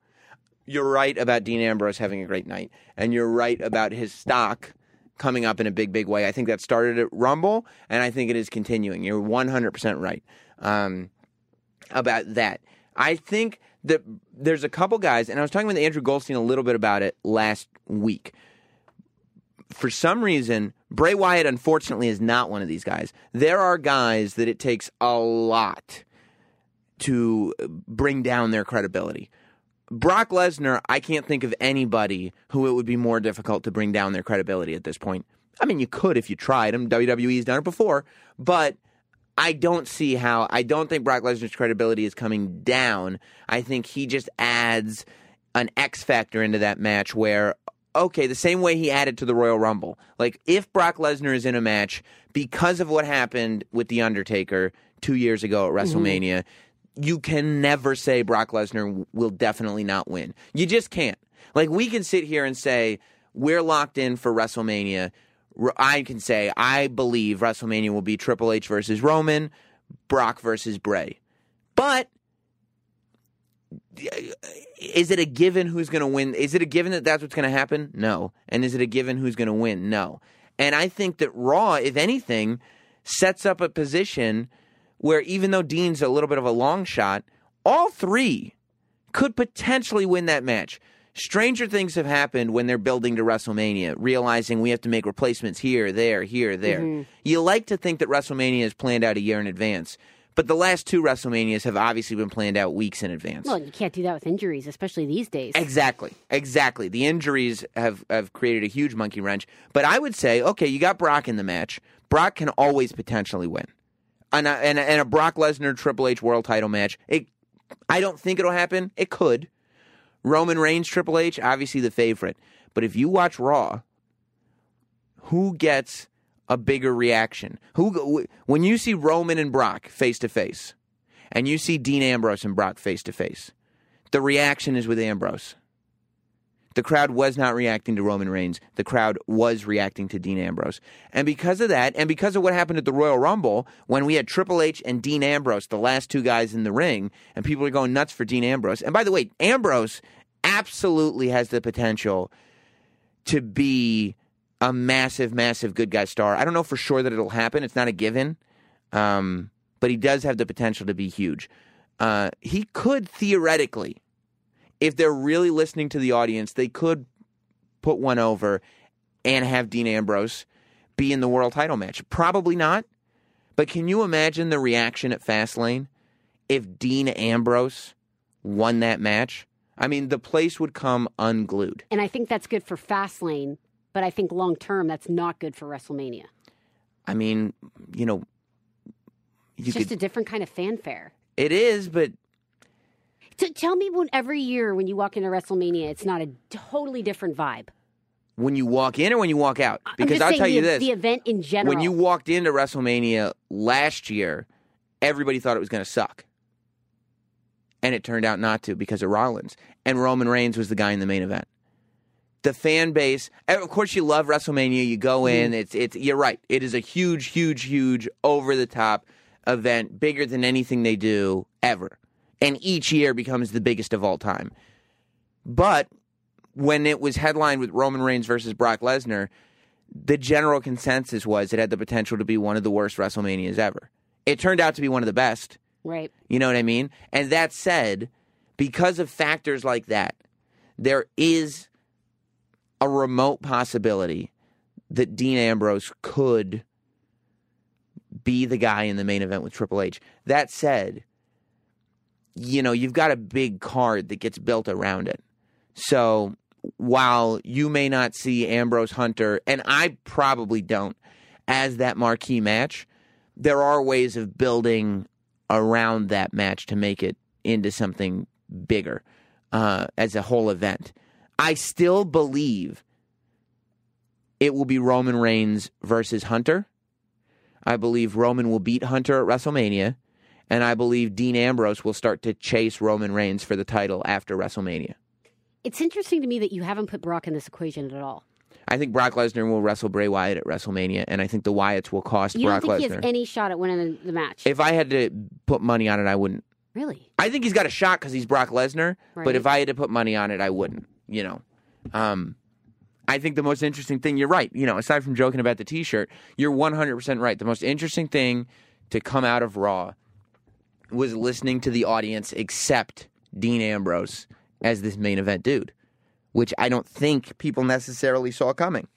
You're right about Dean Ambrose having a great night, and you're right about his stock coming up in a big, big way. I think that started at Rumble, and I think it is continuing. You're 100% right um, about that. I think that there's a couple guys, and I was talking with Andrew Goldstein a little bit about it last week. For some reason, Bray Wyatt, unfortunately, is not one of these guys. There are guys that it takes a lot to bring down their credibility. Brock Lesnar, I can't think of anybody who it would be more difficult to bring down their credibility at this point. I mean, you could if you tried him. WWE's done it before, but I don't see how. I don't think Brock Lesnar's credibility is coming down. I think he just adds an X factor into that match where, okay, the same way he added to the Royal Rumble. Like, if Brock Lesnar is in a match because of what happened with The Undertaker two years ago at mm-hmm. WrestleMania, you can never say Brock Lesnar will definitely not win. You just can't. Like we can sit here and say we're locked in for WrestleMania. I can say I believe WrestleMania will be Triple H versus Roman, Brock versus Bray. But uh, is it a given who's going to win? Is it a given that that's what's going to happen? No. And is it a given who's going to win? No. And I think that Raw, if anything, sets up a position where even though Dean's a little bit of a long shot, all three could potentially win that match. Stranger things have happened when they're building to WrestleMania, realizing we have to make replacements here, there, here, there. Mm-hmm. You like to think that WrestleMania is planned out a year in advance, but the last two WrestleManias have obviously been planned out weeks in advance. Well, you can't do that with injuries, especially these days. Exactly. Exactly. The injuries have, have created a huge monkey wrench. But I would say, okay, you got Brock in the match. Brock can always potentially win. And a, and a, and a Brock Lesnar Triple H world title match, it, I don't think it'll happen. It could. Roman Reigns Triple H, obviously the favorite. But if you watch Raw, who gets a bigger reaction? Who when you see Roman and Brock face to face, and you see Dean Ambrose and Brock face to face, the reaction is with Ambrose. The crowd was not reacting to Roman Reigns. The crowd was reacting to Dean Ambrose. And because of that, and because of what happened at the Royal Rumble, when we had Triple H and Dean Ambrose, the last two guys in the ring, and people are going nuts for Dean Ambrose. And by the way, Ambrose absolutely has the potential to be a massive, massive good guy star. I don't know for sure that it'll happen. It's not a given. Um, but he does have the potential to be huge. Uh, he could theoretically, if they're really listening to the audience, they could put one over and have Dean Ambrose be in the world title match. Probably not. But can you imagine the reaction at Fastlane if Dean Ambrose won that match? I mean, the place would come unglued. And I think that's good for Fastlane, but I think long term that's not good for WrestleMania. I mean, you know, you It's just could, a different kind of fanfare. it is, but T- tell me when every year when you walk into WrestleMania, it's not a totally different vibe. when you walk in or when you walk out? Because I'll tell the, you this. the event in general. when you walked into WrestleMania last year, everybody thought it was going to suck. And it turned out not to because of Rollins. And Roman Reigns was the guy in the main event. The fan base, eh, of course, you love WrestleMania. You go mm-hmm. in, it's it's. You're right. It is a huge, huge, huge, over the top event, bigger than anything they do ever, and each year becomes the biggest of all time. But when it was headlined with Roman Reigns versus Brock Lesnar, the general consensus was it had the potential to be one of the worst WrestleManias ever. It turned out to be one of the best. right. You know what I mean? And that said, because of factors like that, there is a remote possibility that Dean Ambrose could be the guy in the main event with Triple H. That said, you know, you've got a big card that gets built around it. So while you may not see Ambrose Hunter, and I probably don't, as that marquee match, there are ways of building around that match to make it into something bigger uh, as a whole event. I still believe it will be Roman Reigns versus Hunter. I believe Roman will beat Hunter at WrestleMania. And I believe Dean Ambrose will start to chase Roman Reigns for the title after WrestleMania. It's interesting to me that you haven't put Brock in this equation at all. I think Brock Lesnar will wrestle Bray Wyatt at WrestleMania, and I think the Wyatts will cost You Brock don't think he has any shot at winning the, match? if I had to put money on it, I wouldn't. really? I think he's got a shot because he's Brock Lesnar. But if I had to put money on it, I wouldn't. You know, um, I think the most interesting thing. You're right. You know, aside from joking about the T-shirt, you're 100 percent right. The most interesting thing to come out of Raw was listening to the audience accept Dean Ambrose as this main event dude, which I don't think people necessarily saw coming.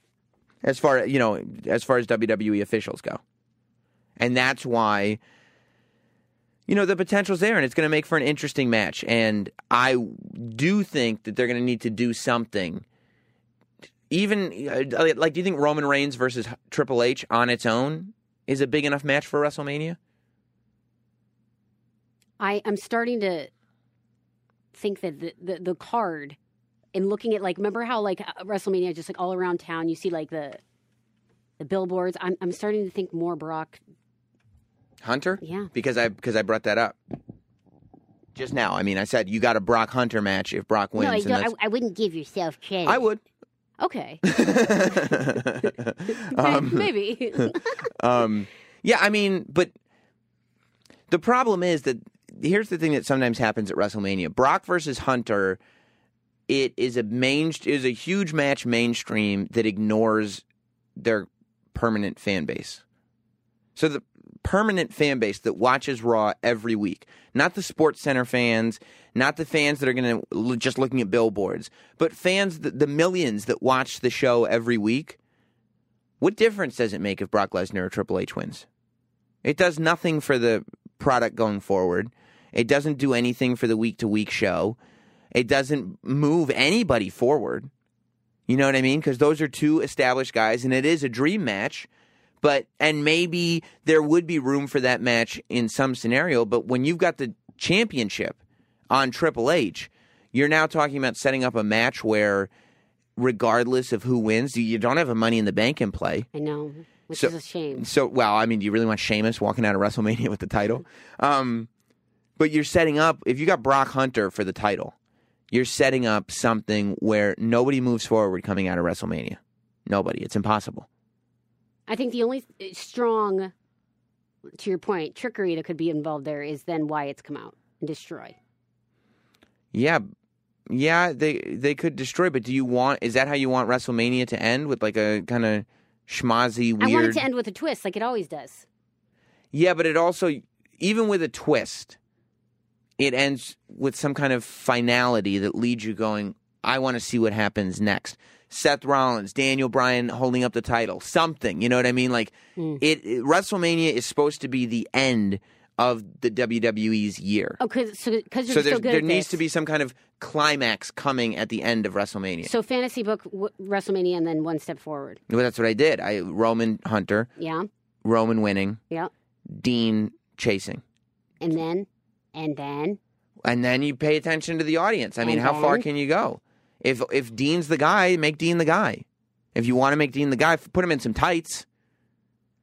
As far you know, as far as WWE officials go, and that's why you know the potential's there and it's going to make for an interesting match. And i do think that they're going to need to do something. Even uh, like do you think roman reigns versus triple h on its own is a big enough match for wrestlemania I, I'm starting to think that the, the, the card and looking at like remember how like uh, WrestleMania just like all around town you see like the the billboards. I'm I'm starting to think more Brock Hunter? Yeah. Because I because I brought that up. Just now. I mean, I said you got a Brock Hunter match if Brock wins. no, I, I, I wouldn't give yourself credit. I would. Okay. Um, Maybe. Um, yeah, I mean, but the problem is that here's the thing that sometimes happens at WrestleMania: Brock versus Hunter. It is a main is a huge match mainstream that ignores their permanent fan base. So the permanent fan base that watches Raw every week, not the Sports Center fans, not the fans that are going to just looking at billboards, but fans the, the millions that watch the show every week. What difference does it make if Brock Lesnar or Triple H wins? It does nothing for the product going forward. It doesn't do anything for the week to week show. It doesn't move anybody forward. You know what I mean? Because those are two established guys, and it is a dream match. But and maybe there would be room for that match in some scenario. But when you've got the championship on Triple H, you're now talking about setting up a match where, regardless of who wins, you don't have a Money in the Bank in play. I know, which So- is a shame. So, well, I mean, do you really want Sheamus walking out of WrestleMania with the title? Um, but you're setting up, if you got Brock Hunter for the title, you're setting up something where nobody moves forward coming out of WrestleMania. Nobody. It's impossible. I think the only strong, to your point, trickery that could be involved there is then Wyatt's come out and destroy. Yeah. Yeah, they they could destroy, but do you want is that how you want WrestleMania to end with like a kind of schmozzy weird I want it to end with a twist, like it always does. Yeah, but it also, even with a twist, it ends with some kind of finality that leads you going, I want to see what happens next. Seth Rollins, Daniel Bryan holding up the title, something. You know what I mean? Like, Hmm. it, it- WrestleMania is supposed to be the end of the WWE's year. Oh, because so, cause you're so so there needs to be some kind of climax coming at the end of WrestleMania. So fantasy book w- WrestleMania and then one step forward. well, that's what I did. I Roman Hunter, Yeah, Roman winning, yeah, Dean chasing. and then and then and then you pay attention to the audience. I mean, And how far then? can you go? If if Dean's the guy, make Dean the guy. If you want to make Dean the guy, put him in some tights,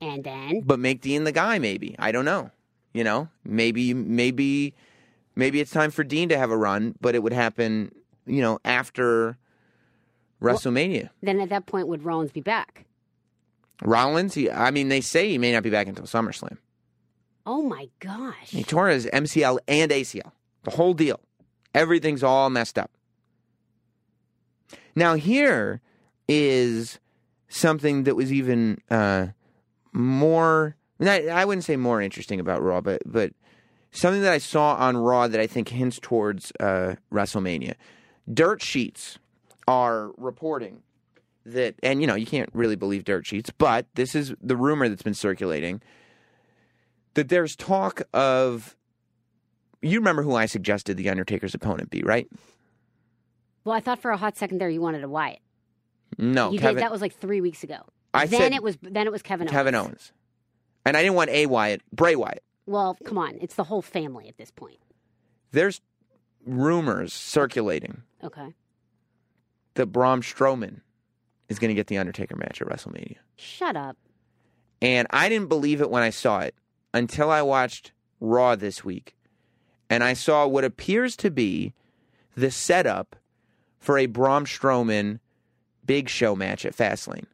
and then but make Dean the guy. Maybe I don't know. You know, maybe maybe maybe it's time for Dean to have a run, but it would happen. You know, after WrestleMania. then at that point would Rollins be back? Rollins, he, I mean, they say he may not be back until SummerSlam. Oh my gosh! He tore his MCL and ACL. The whole deal. Everything's all messed up. Now, here is something that was even uh, more, I, wouldn't say more interesting about Raw, but, but something that I saw on Raw that I think hints towards uh, WrestleMania. Dirt Sheets are reporting that, and you know, you can't really believe Dirt Sheets, but this is the rumor that's been circulating that there's talk of you remember who I suggested the Undertaker's opponent be, right? Well, I thought for a hot second there you wanted a Wyatt. No, you Kevin. did. That was like three weeks ago. I then said it was then it was Kevin Owens. Kevin Owens, and I didn't want a Wyatt, Bray Wyatt. Well, come on, it's the whole family at this point. There's rumors circulating Okay, that Braun Strowman is going to get the Undertaker match at WrestleMania, shut up. and I didn't believe it when I saw it until I watched Raw this week, and I saw what appears to be the setup for a Braun Strowman Big Show match at Fastlane.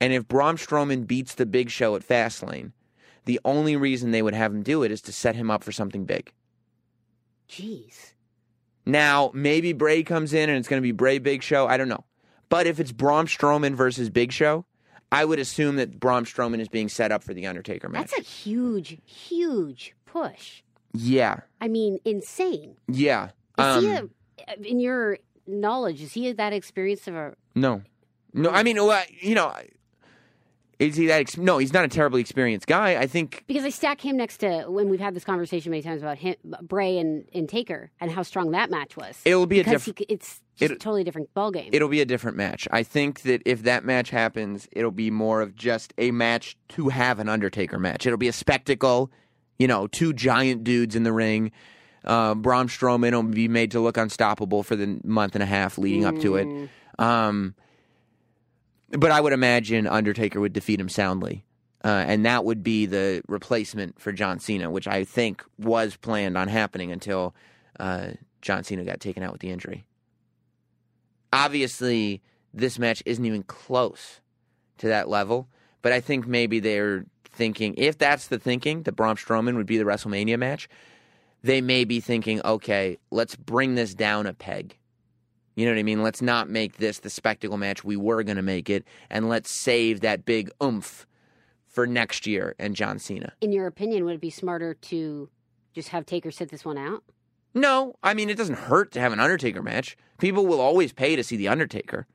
And if Braun Strowman beats the Big Show at Fastlane, the only reason they would have him do it is to set him up for something big. Jeez. Now, maybe Bray comes in and it's going to be Bray Big Show. I don't know. But if it's Braun Strowman versus Big Show, I would assume that Braun Strowman is being set up for the Undertaker match. That's a huge, huge push. yeah, I mean, insane. yeah. Is he Um, a, in your knowledge, is he that experience of a no, no. I mean, well, you know, is he that? Ex- no, he's not a terribly experienced guy. I think because I stack him next to when we've had this conversation many times about him, Bray and, and Taker and how strong that match was. It'll be a because diff- he, c- it's just a totally different ballgame. it'll be a different match. I think that if that match happens, it'll be more of just a match to have an Undertaker match. It'll be a spectacle, you know, two giant dudes in the ring. Uh, Braun Strowman will be made to look unstoppable for the month and a half leading up to it. Um, but I would imagine Undertaker would defeat him soundly. Uh, and that would be the replacement for John Cena, which I think was planned on happening until uh, John Cena got taken out with the injury. Obviously, this match isn't even close to that level, but I think maybe they're thinking, if that's the thinking, that Braun Strowman would be the WrestleMania match, they may be thinking, okay, let's bring this down a peg. You know what I mean? Let's not make this the spectacle match we were going to make it, and let's save that big oomph for next year and John Cena. In your opinion, would it be smarter to just have Taker sit this one out? No, I mean, it doesn't hurt to have an Undertaker match. People will always pay to see The Undertaker.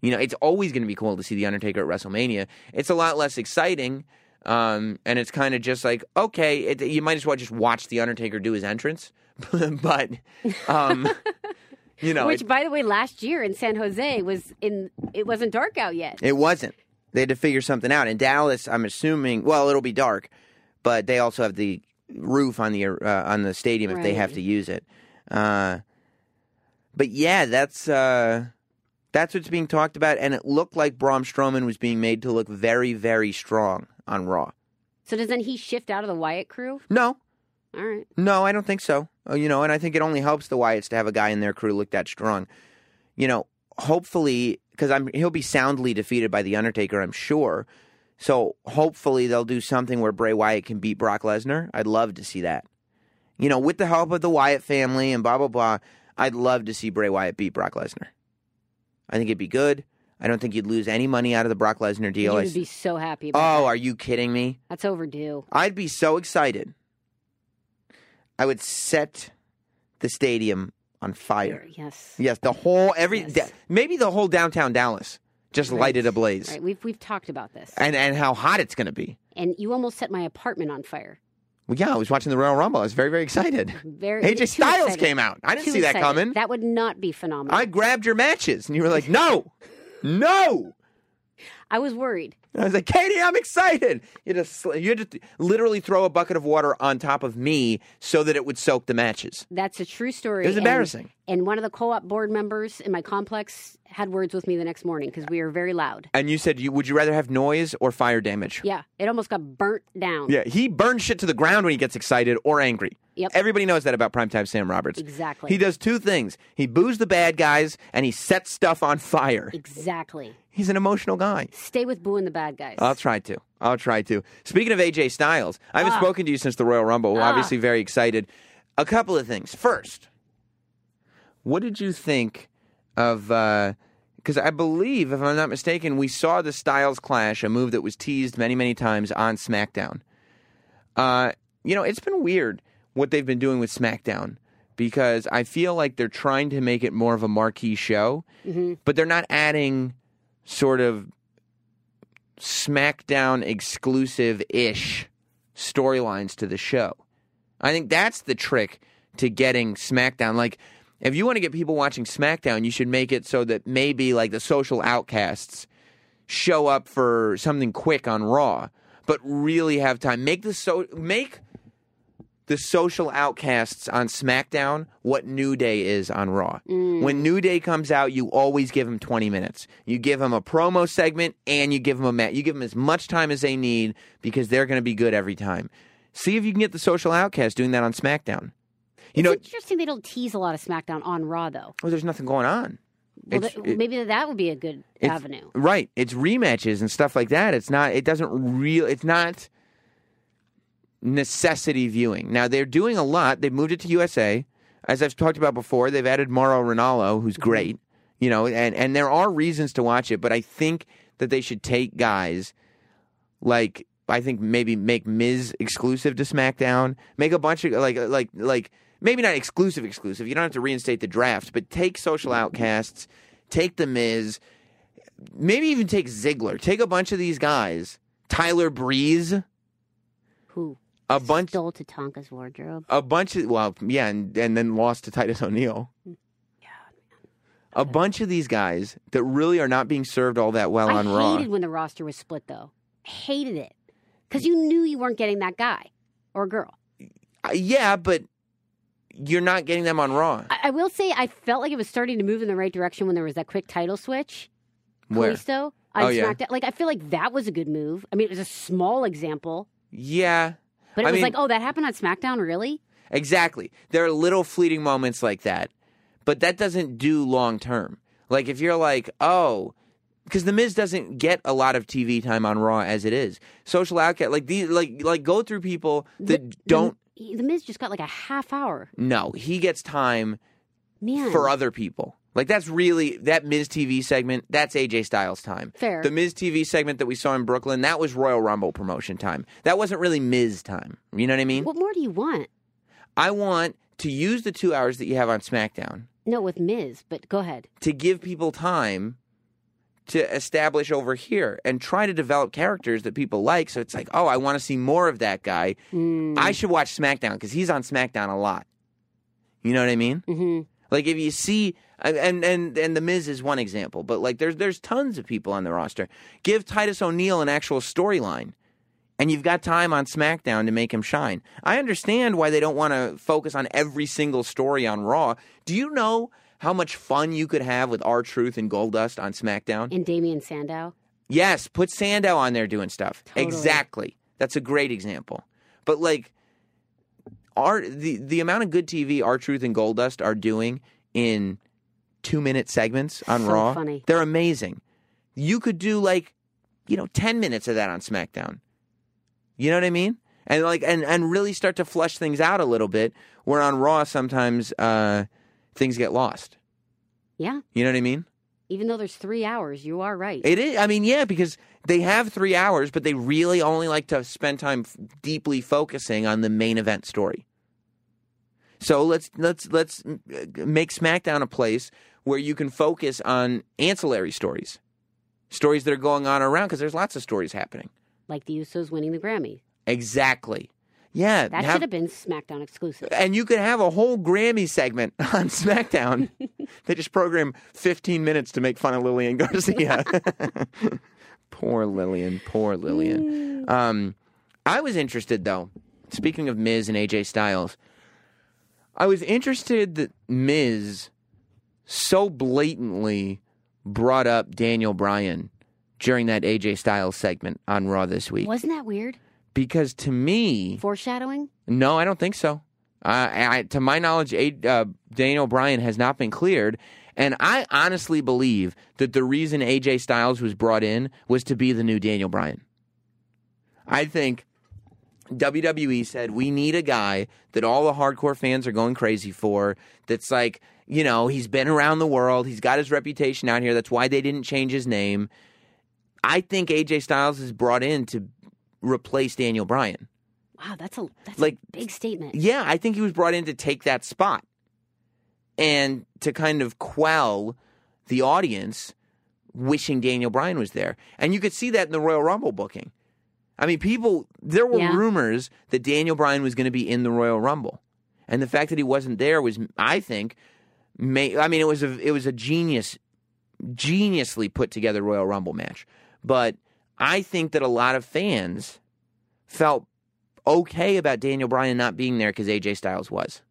You know, it's always going to be cool to see The Undertaker at WrestleMania. It's a lot less exciting, um, and it's kind of just like, okay, it, you might as well just watch The Undertaker do his entrance. but, um, you know, Which, it, by the way, last year in San Jose was in. It wasn't dark out yet. it wasn't. They had to figure something out. In Dallas, I'm assuming, well, it'll be dark, but they also have the roof on the uh, on the stadium if they have to use it. Uh, but yeah, that's uh, that's what's being talked about, and it looked like Braun Strowman was being made to look very, very strong on Raw. So doesn't he shift out of the Wyatt crew? No, All right. no, I don't think so. Uh, You know, and I think it only helps the Wyatts to have a guy in their crew look that strong. You know, hopefully, because I'm he'll be soundly defeated by the Undertaker, I'm sure. So hopefully they'll do something where Bray Wyatt can beat Brock Lesnar. I'd love to see that. You know, with the help of the Wyatt family and blah blah blah, I'd love to see Bray Wyatt beat Brock Lesnar. I think it'd be good. I don't think you'd lose any money out of the Brock Lesnar deal. I would be so happy. About oh, that. are you kidding me? That's overdue. I'd be so excited. I would set the stadium on fire. Yes. Yes, the whole every Yes. da- maybe the whole downtown Dallas just Right. lighted ablaze. Right. We've we've talked about this, And and how hot it's going to be. and you almost set my apartment on fire. Well, yeah, I was watching the Royal Rumble. I was very very excited. Very. AJ Styles excited. came out. I didn't Too see that excited. coming. That would not be phenomenal. I grabbed your matches and you were like, "No. No." I was worried. And I was like, "Katie, I'm excited." You to you literally throw a bucket of water on top of me so that it would soak the matches. That's a true story. It was and- embarrassing. And, one of the co-op board members in my complex had words with me the next morning because we were very loud. And you said, you, "Would you rather have noise or fire damage?" Yeah, it almost got burnt down. Yeah, he burns shit to the ground when he gets excited or angry. Yep. Everybody knows that about primetime Sam Roberts. Exactly. He does two things. He boos the bad guys and he sets stuff on fire. Exactly. He's an emotional guy. Stay with booing the bad guys. I'll try to. I'll try to. Speaking of AJ Styles, I haven't Ah. spoken to you since the Royal Rumble. We're Ah. obviously very excited. A couple of things. First, what did you think of? uh, Because I believe, if I'm not mistaken, we saw the Styles clash, a move that was teased many, many times on SmackDown. Uh, you know, it's been weird what they've been doing with SmackDown because I feel like they're trying to make it more of a marquee show, mm-hmm. but they're not adding sort of SmackDown exclusive ish storylines to the show. I think that's the trick to getting SmackDown. Like, if you want to get people watching SmackDown, you should make it so that maybe like the social outcasts show up for something quick on Raw, but really have time. Make the so make the social outcasts on SmackDown what New Day is on Raw. Mm. When New Day comes out, you always give them 20 minutes. You give them a promo segment and you give them a match. You give them as much time as they need because they're going to be good every time. See if you can get the social outcasts doing that on SmackDown. You it's know, interesting they don't tease a lot of SmackDown on Raw though. well, there's nothing going on. Well, It's- th- it- maybe that would be a good avenue. Right. It's rematches and stuff like that. It's not. It doesn't real. It's not necessity viewing. Now they're doing a lot. They've moved it to USA, as I've talked about before. They've added Mauro Ranallo, who's mm-hmm. great. You know, and and there are reasons to watch it, but I think that they should take guys like I think maybe make Miz exclusive to SmackDown. Make a bunch of like like like maybe not exclusive exclusive. You don't have to reinstate the draft, but take Social mm-hmm. Outcasts, take the Miz, maybe even take Ziggler. Take a bunch of these guys. Tyler Breeze, Who a bunch stole Tatanka's wardrobe? a bunch of well, yeah, and, and then lost to Titus O'Neil. Yeah a bunch of these guys that really are not being served all that well I on Raw. hated when the roster was split though. Hated it because you knew you weren't getting that guy or girl. Uh, yeah, but you're not getting them on Raw. I, I will say I felt like it was starting to move in the right direction when there was that quick title switch. Where? Kalisto on Oh, yeah. Like I feel like that was a good move. I mean, it was a small example, Yeah, but it I was mean- like, oh, that happened on SmackDown, really? exactly. There are little fleeting moments like that, but that doesn't do long term. Like if you're like, oh, because the Miz doesn't get a lot of TV time on Raw as it is. Social outcast, like these, like like go through people that don't. The, the Miz just got like a half hour. No, he gets time Man, for other people. Like that's really that Miz TV segment. That's AJ Styles time. Fair. The Miz TV segment that we saw in Brooklyn. That was Royal Rumble promotion time. That wasn't really Miz time. You know what I mean? what more do you want? I want to use the two hours that you have on SmackDown No, with Miz, but go ahead. to give people time to establish over here and try to develop characters that people like. So it's like, oh, I want to see more of that guy. Mm. I should watch SmackDown because he's on SmackDown a lot. You know what I mean? hmm Like if you see, and and and the Miz is one example, but like there's there's tons of people on the roster. Give Titus O'Neil an actual storyline, and you've got time on SmackDown to make him shine. I understand why they don't want to focus on every single story on Raw. Do you know how much fun you could have with R-Truth and Goldust on SmackDown? And Damien Sandow. Yes, put Sandow on there doing stuff. Totally. Exactly. That's a great example. But like our the the amount of good TV R-Truth and Goldust are doing in 2-minute segments on So Raw. funny. They're amazing. You could do like, you know, 10 minutes of that on SmackDown. You know what I mean? And like and and really start to flush things out a little bit where on Raw sometimes uh things get lost. Yeah. You know what I mean? Even though there's three hours, you are right. It is. I mean, yeah, because they have three hours, but they really only like to spend time f- deeply focusing on the main event story. So let's let's let's uh, make SmackDown a place where you can focus on ancillary stories, stories that are going on around because there's lots of stories happening. like the Usos winning the Grammy. Exactly. Yeah. That have- should have been SmackDown exclusive. and you could have a whole Grammy segment on SmackDown. they just program 15 minutes to make fun of Lillian Garcia. poor Lillian, poor Lillian. Um, I was interested though. Speaking of Miz and AJ Styles, I was interested that Miz so blatantly brought up Daniel Bryan during that AJ Styles segment on Raw this week Wasn't that weird? because to me, Foreshadowing? no, I don't think so. Uh, I, to my knowledge, A, uh, Daniel Bryan has not been cleared. And I honestly believe that the reason AJ Styles was brought in was to be the new Daniel Bryan. I think WWE said, we need a guy that all the hardcore fans are going crazy for. That's like, you know, he's been around the world. He's got his reputation out here. That's why they didn't change his name. I think AJ Styles is brought in to replace Daniel Bryan. Wow, that's a that's Like- a big statement. Yeah, I think he was brought in to take that spot and to kind of quell the audience wishing Daniel Bryan was there. And you could see that in the Royal Rumble booking. I mean, people, there were Yeah. rumors that Daniel Bryan was going to be in the Royal Rumble. And the fact that he wasn't there was, I think, may, I mean, it was a, it was a genius, geniusly put together Royal Rumble match. But I think that a lot of fans felt okay about Daniel Bryan not being there because AJ Styles was.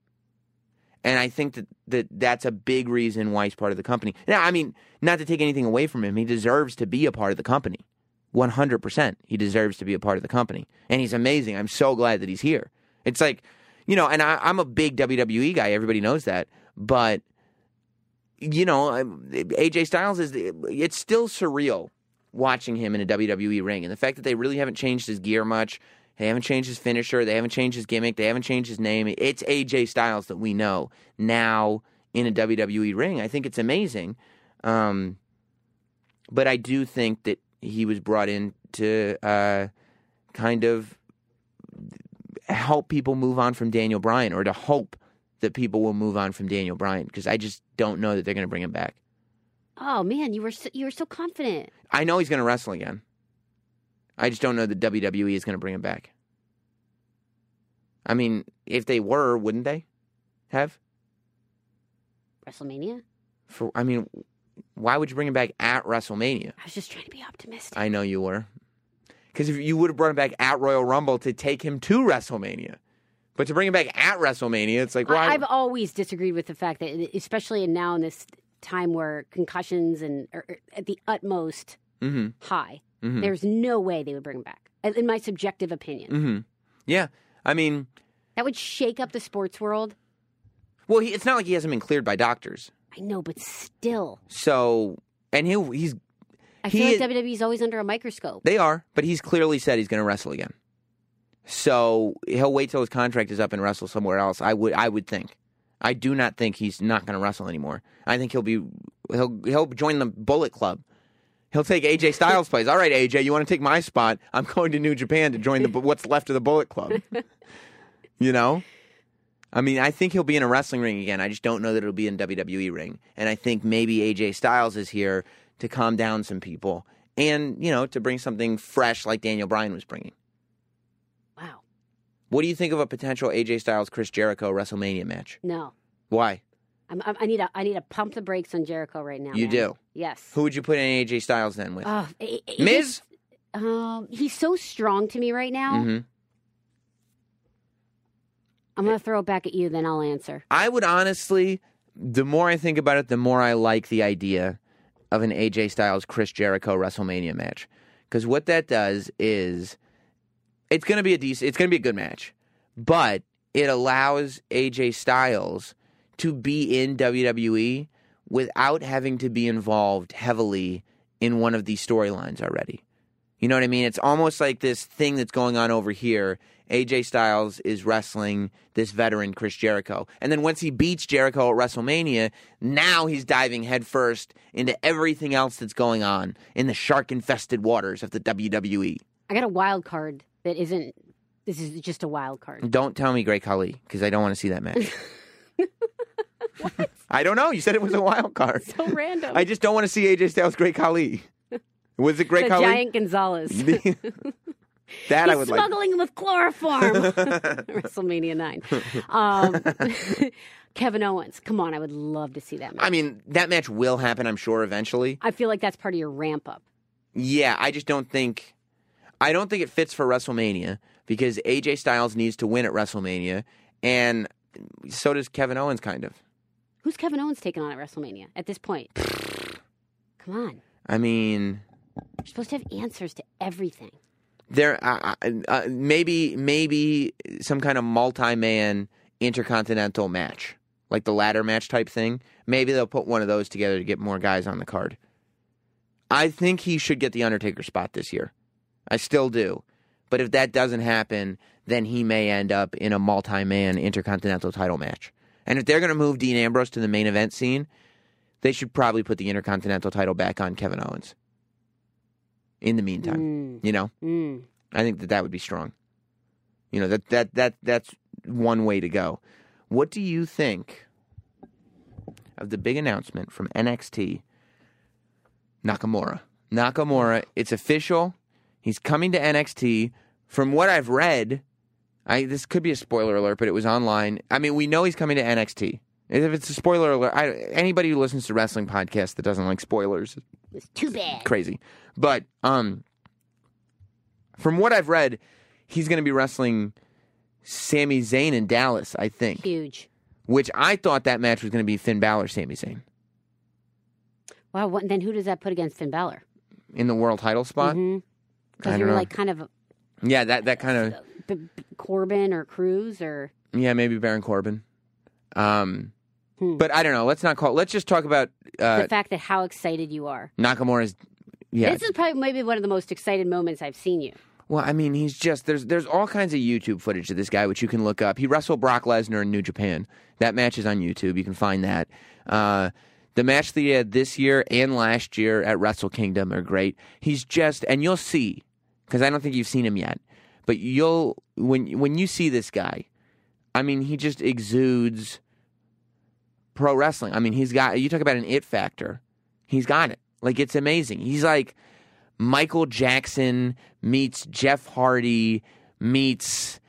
And I think that, that that's a big reason why he's part of the company. Now, I mean, not to take anything away from him, he deserves to be a part of the company. 100%. He deserves to be a part of the company. And he's amazing. I'm so glad that he's here. It's like, you know, and I, I'm a big WWE guy. Everybody knows that. But, you know, AJ Styles is, it's still surreal watching him in a WWE ring. And the fact that they really haven't changed his gear much, they haven't changed his finisher, they haven't changed his gimmick, they haven't changed his name. It's AJ Styles that we know now in a WWE ring. I think it's amazing. Um, but I do think that he was brought in to uh, kind of help people move on from Daniel Bryan or to hope that people will move on from Daniel Bryan because I just don't know that they're going to bring him back. Oh man, you were so, you were so confident. I know he's going to wrestle again. I just don't know that WWE is going to bring him back. I mean, if they were, wouldn't they have? WrestleMania. For I mean, why would you bring him back at WrestleMania? I was just trying to be optimistic. I know you were, because if you would have brought him back at Royal Rumble to take him to WrestleMania, but to bring him back at WrestleMania, it's like why? I've always disagreed with the fact that, especially now in this time where concussions and or at the utmost Mm-hmm. high. Mhm. There's no way they would bring him back, uh, in my subjective opinion. Mm-hmm. Yeah. I mean, That would shake up the sports world. well, he, it's not like he hasn't been cleared by doctors. I know, but still, So, and he'll he's I He feel like is- WWE's always under a microscope. They are, but he's clearly said he's going to wrestle again. So he'll wait till his contract is up and wrestle somewhere else. I would, I would think. I do not think he's not going to wrestle anymore. I think he'll be, he'll he'll join the Bullet Club. He'll take AJ Styles' place. All right, AJ, you want to take my spot? I'm going to New Japan to join the what's left of the Bullet Club. you know, I mean, I think he'll be in a wrestling ring again. I just don't know that it'll be in WWE ring. And I think maybe AJ Styles is here to calm down some people and you know to bring something fresh like Daniel Bryan was bringing. What do you think of a potential AJ Styles Chris Jericho WrestleMania match? No, Why? I'm, I'm, I need to I need to pump the brakes on Jericho right now. You man. do. Yes. Who would you put in AJ Styles then with? It- it- Miz? Um, he's so strong to me right now. hmm I'm gonna throw it back at you, then I'll answer. I would honestly, the more I think about it, the more I like the idea of an AJ Styles Chris Jericho WrestleMania match. Because what that does is it's going to be a decent, it's to be a good match, but it allows AJ Styles to be in WWE without having to be involved heavily in one of these storylines already. You know what I mean? It's almost like this thing that's going on over here. AJ Styles is wrestling this veteran Chris Jericho. And then once he beats Jericho at WrestleMania, now he's diving headfirst into everything else that's going on in the shark infested waters of the WWE. I got a wild card that isn't. This is just a wild card. Don't tell me Great Khali because I don't want to see that match. I don't know. You said it was a wild card. So random. I just don't want to see AJ Styles Great Khali. Was it Great the Khali? giant Gonzalez. that I He's would like. smuggling with chloroform. WrestleMania nine. Um, Kevin Owens. Come on, I would love to see that match. I mean, that match will happen, I'm sure, eventually. I feel like that's part of your ramp up. Yeah, I just don't think I don't think it fits for WrestleMania because AJ Styles needs to win at WrestleMania and so does Kevin Owens kind of. Who's Kevin Owens taking on at WrestleMania at this point? Come on, I mean, you're supposed to have answers to everything. there uh, uh, maybe maybe some kind of multi-man intercontinental match, like the ladder match type thing. Maybe they'll put one of those together to get more guys on the card. I think he should get the Undertaker spot this year. I still do. But if that doesn't happen, then he may end up in a multi-man intercontinental title match. And if they're going to move Dean Ambrose to the main event scene, they should probably put the intercontinental title back on Kevin Owens. In the meantime, Mm, you know, mm. I think that that would be strong. You know that that that that's one way to go. What do you think of the big announcement from NXT? Nakamura. Nakamura. It's official. He's coming to NXT. From what I've read, I this could be a spoiler alert, but it was online. I mean, we know he's coming to NXT. If it's a spoiler alert, I, anybody who listens to wrestling podcasts that doesn't like spoilers It's too bad. crazy. But um, from what I've read, he's going to be wrestling Sami Zayn in Dallas, I think. Huge. Which I thought that match was going to be Finn Balor, Sami Zayn Wow. What, then who does that put against Finn Balor? in the world title spot. Because you don't know. like kind of Yeah, that that kind of B- B- Corbin or Cruz or yeah, maybe Baron Corbin. Um, Hmm. but I don't know. Let's not call. Let's just talk about uh, the fact that how excited you are. Nakamura's. Yeah, This is probably maybe one of the most excited moments I've seen you. Well, I mean, he's just there's there's all kinds of YouTube footage of this guy which you can look up. He wrestled Brock Lesnar in New Japan. That match is on YouTube. You can find that. Uh, the match that he had this year and last year at Wrestle Kingdom are great. He's just and you'll see because I don't think you've seen him yet, but you'll when when you see this guy, I mean, he just exudes pro wrestling. I mean, he's got you talk about an it factor. He's got it. Like it's amazing. He's like Michael Jackson meets Jeff Hardy meets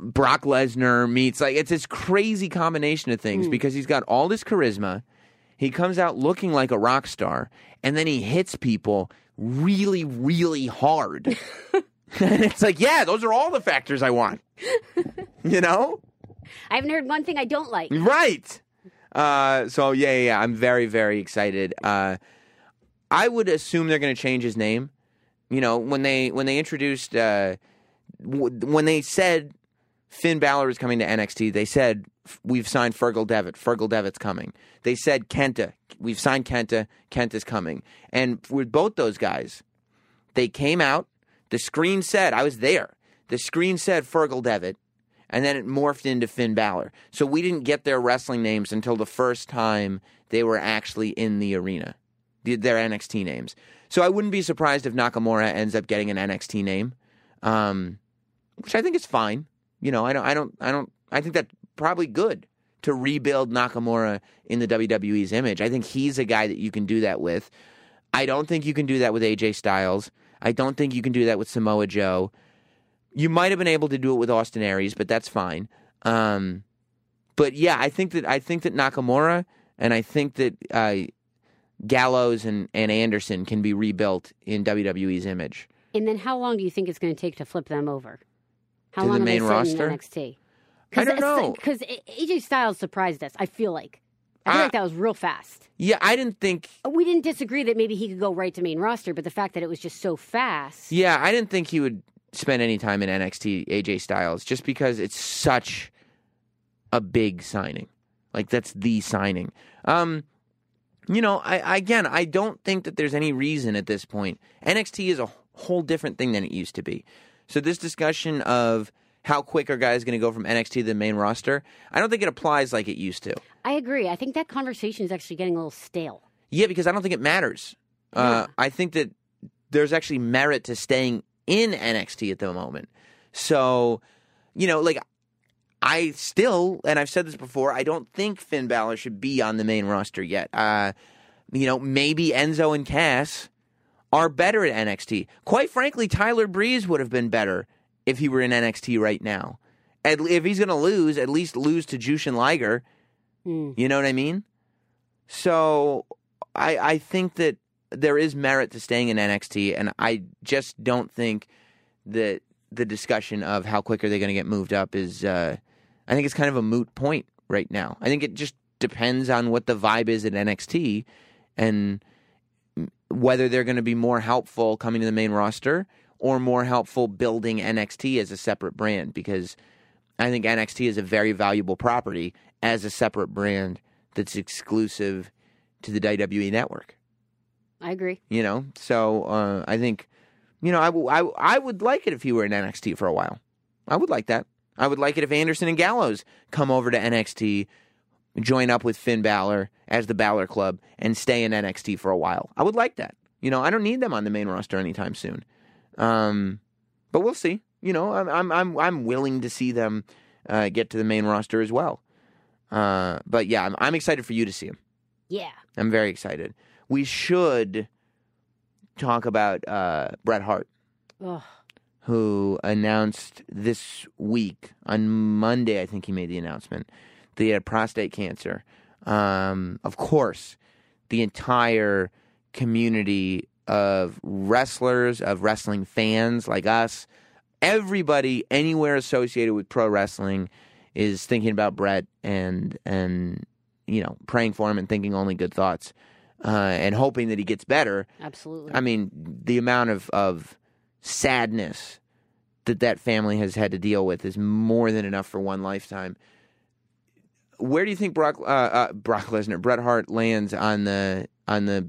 Brock Lesnar meets like it's this crazy combination of things hmm. because he's got all this charisma. He comes out looking like a rock star and then he hits people really really hard. and it's like, yeah, those are all the factors I want. you know? I haven't heard one thing I don't like. Right. Uh, so yeah, yeah, yeah, I'm very, very excited. Uh, I would assume they're going to change his name. You know, when they when they introduced uh, w- when they said Finn Balor is coming to NXT, they said we've signed Fergal Devitt. Fergal Devitt's coming. They said Kenta, we've signed Kenta. Kenta's coming. And with both those guys, they came out. The screen said I was there. The screen said Fergal Devitt, and then it morphed into Finn Balor. So we didn't get their wrestling names until the first time they were actually in the arena, the- their NXT names. So I wouldn't be surprised if Nakamura ends up getting an NXT name, um, which I think is fine. You know, I don't, I don't, I don't, I think that's probably good to rebuild Nakamura in the WWE's image. I think he's a guy that you can do that with. I don't think you can do that with AJ Styles. I don't think you can do that with Samoa Joe. You might have been able to do it with Austin Aries, but that's fine. Um, but yeah, I think that I think that Nakamura and I think that uh, Gallows and, and Anderson can be rebuilt in WWE's image. And then how long do you think it's going to take to flip them over? How To the long main have they roster? in NXT? I don't know. Because AJ Styles surprised us. I feel like. I feel like that was real fast. Yeah, I didn't think. We didn't disagree that maybe he could go right to main roster, but the fact that it was just so fast. Yeah, I didn't think he would spend any time in NXT. AJ Styles, just because it's such a big signing. Like that's the signing. Um, you know, I, I again, I don't think that there's any reason at this point. NXT is a whole different thing than it used to be. So this discussion of how quick are guys going to go from NXT to the main roster, I don't think it applies like it used to. I agree. I think that conversation is actually getting a little stale. Yeah, because I don't think it matters. Uh, I think that there's actually merit to staying in NXT at the moment. So, you know, like I still, and I've said this before, I don't think Finn Balor should be on the main roster yet. Uh, you know, maybe Enzo and Cass are better at NXT. Quite frankly, Tyler Breeze would have been better if he were in NXT right now. At, if he's going to lose, at least lose to Jushin Liger. Hmm. You know what I mean? So I I think that there is merit to staying in NXT, and I just don't think that the discussion of how quick are they going to get moved up is. Uh, I think it's kind of a moot point right now. I think it just depends on what the vibe is at NXT and whether they're going to be more helpful coming to the main roster or more helpful building NXT as a separate brand because I think NXT is a very valuable property as a separate brand that's exclusive to the WWE network. I agree. You know, so uh, I think, you know, I, w- I, w- I would like it if he were in NXT for a while. I would like that. I would like it if Anderson and Gallows come over to NXT, join up with Finn Balor as the Balor Club, and stay in NXT for a while. I would like that. You know, I don't need them on the main roster anytime soon. Um, but we'll see. You know, I'm I'm I'm, I'm willing to see them uh, get to the main roster as well. Uh, but yeah, I'm, I'm excited for you to see him. Yeah. I'm very excited. We should talk about uh, Bret Hart, Ugh. who announced this week on Monday. I think he made the announcement that he had prostate cancer. Um, of course, the entire community of wrestlers, of wrestling fans like us, everybody anywhere associated with pro wrestling is thinking about Bret and and you know praying for him and thinking only good thoughts uh, and hoping that he gets better. Absolutely. I mean, the amount of of sadness that that family has had to deal with is more than enough for one lifetime. Where do you think Brock uh, uh, Brock Lesnar, Bret Hart lands on the on the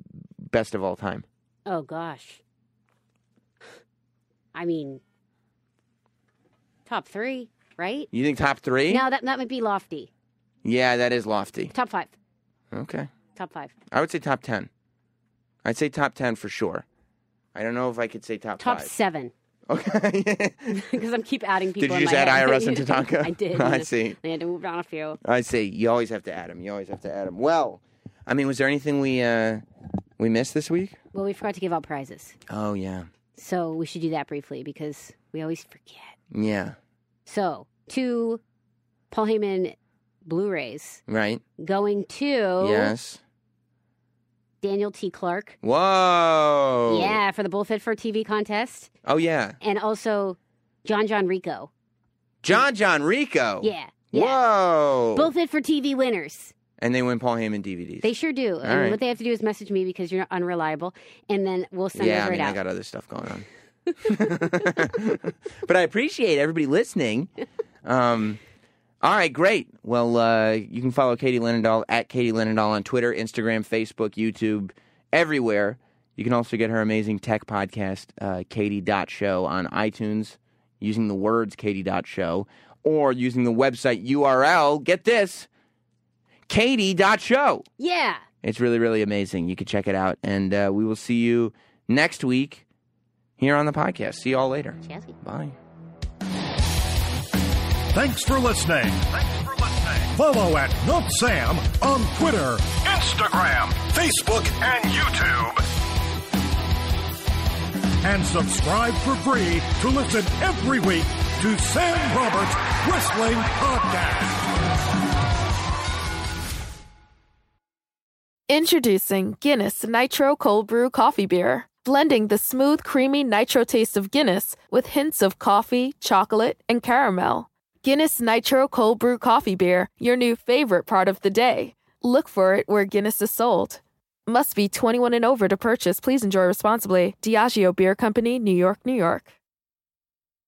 best of all time? oh gosh. I mean, top three, right? You think top three? No, that that might be lofty. Yeah, that is lofty. Top five. Okay. Top five. I would say top 10. I'd say top 10 for sure. I don't know if I could say top, Top five. seven. Okay. Because I'm keep adding people. Did you in just my add head. IRS and Tatanka? I did. I see. I had to move down a few. I say you always have to add them. You always have to add them. Well, I mean, was there anything we uh, we missed this week? Well, we forgot to give out prizes, Oh yeah, so we should do that briefly because we always forget. yeah, So, two Paul Heyman Blu-rays right. going to Yes. Daniel T. Clark. Whoa. Yeah, for the Bullfit for TV contest, Oh yeah. and also John John Rico. John John Rico. Yeah, yeah. Whoa. Bullfit for TV winners. And they win Paul Heyman DVDs. They sure do. and right. what they have to do is message me because you're unreliable, and then we'll send yeah, those I right mean, I got other stuff going on. but I appreciate everybody listening. Um, all right, great. Well, uh, you can follow Katie Linendoll at Katie Linendoll on Twitter, Instagram, Facebook, YouTube, everywhere. You can also get her amazing tech podcast, uh, Katie.show, on iTunes using the words Katie.show or using the website URL. Get this Katie.show. yeah. It's really, really amazing. You can check it out. And uh, we will see you next week here on the podcast. See you all later. Bye. Thanks for listening. Thanks for. Follow at Not Sam on Twitter, Instagram, Facebook, and YouTube. And subscribe for free to listen every week to Sam Roberts Wrestling Podcast. Introducing Guinness Nitro Cold Brew Coffee Beer, blending the smooth, creamy nitro taste of Guinness with hints of coffee, chocolate, and caramel. Guinness Nitro Cold Brew Coffee Beer, your new favorite part of the day. Look for it where Guinness is sold. Must be 21 and over to purchase. Please enjoy responsibly. Diageo Beer Company, New York, New York.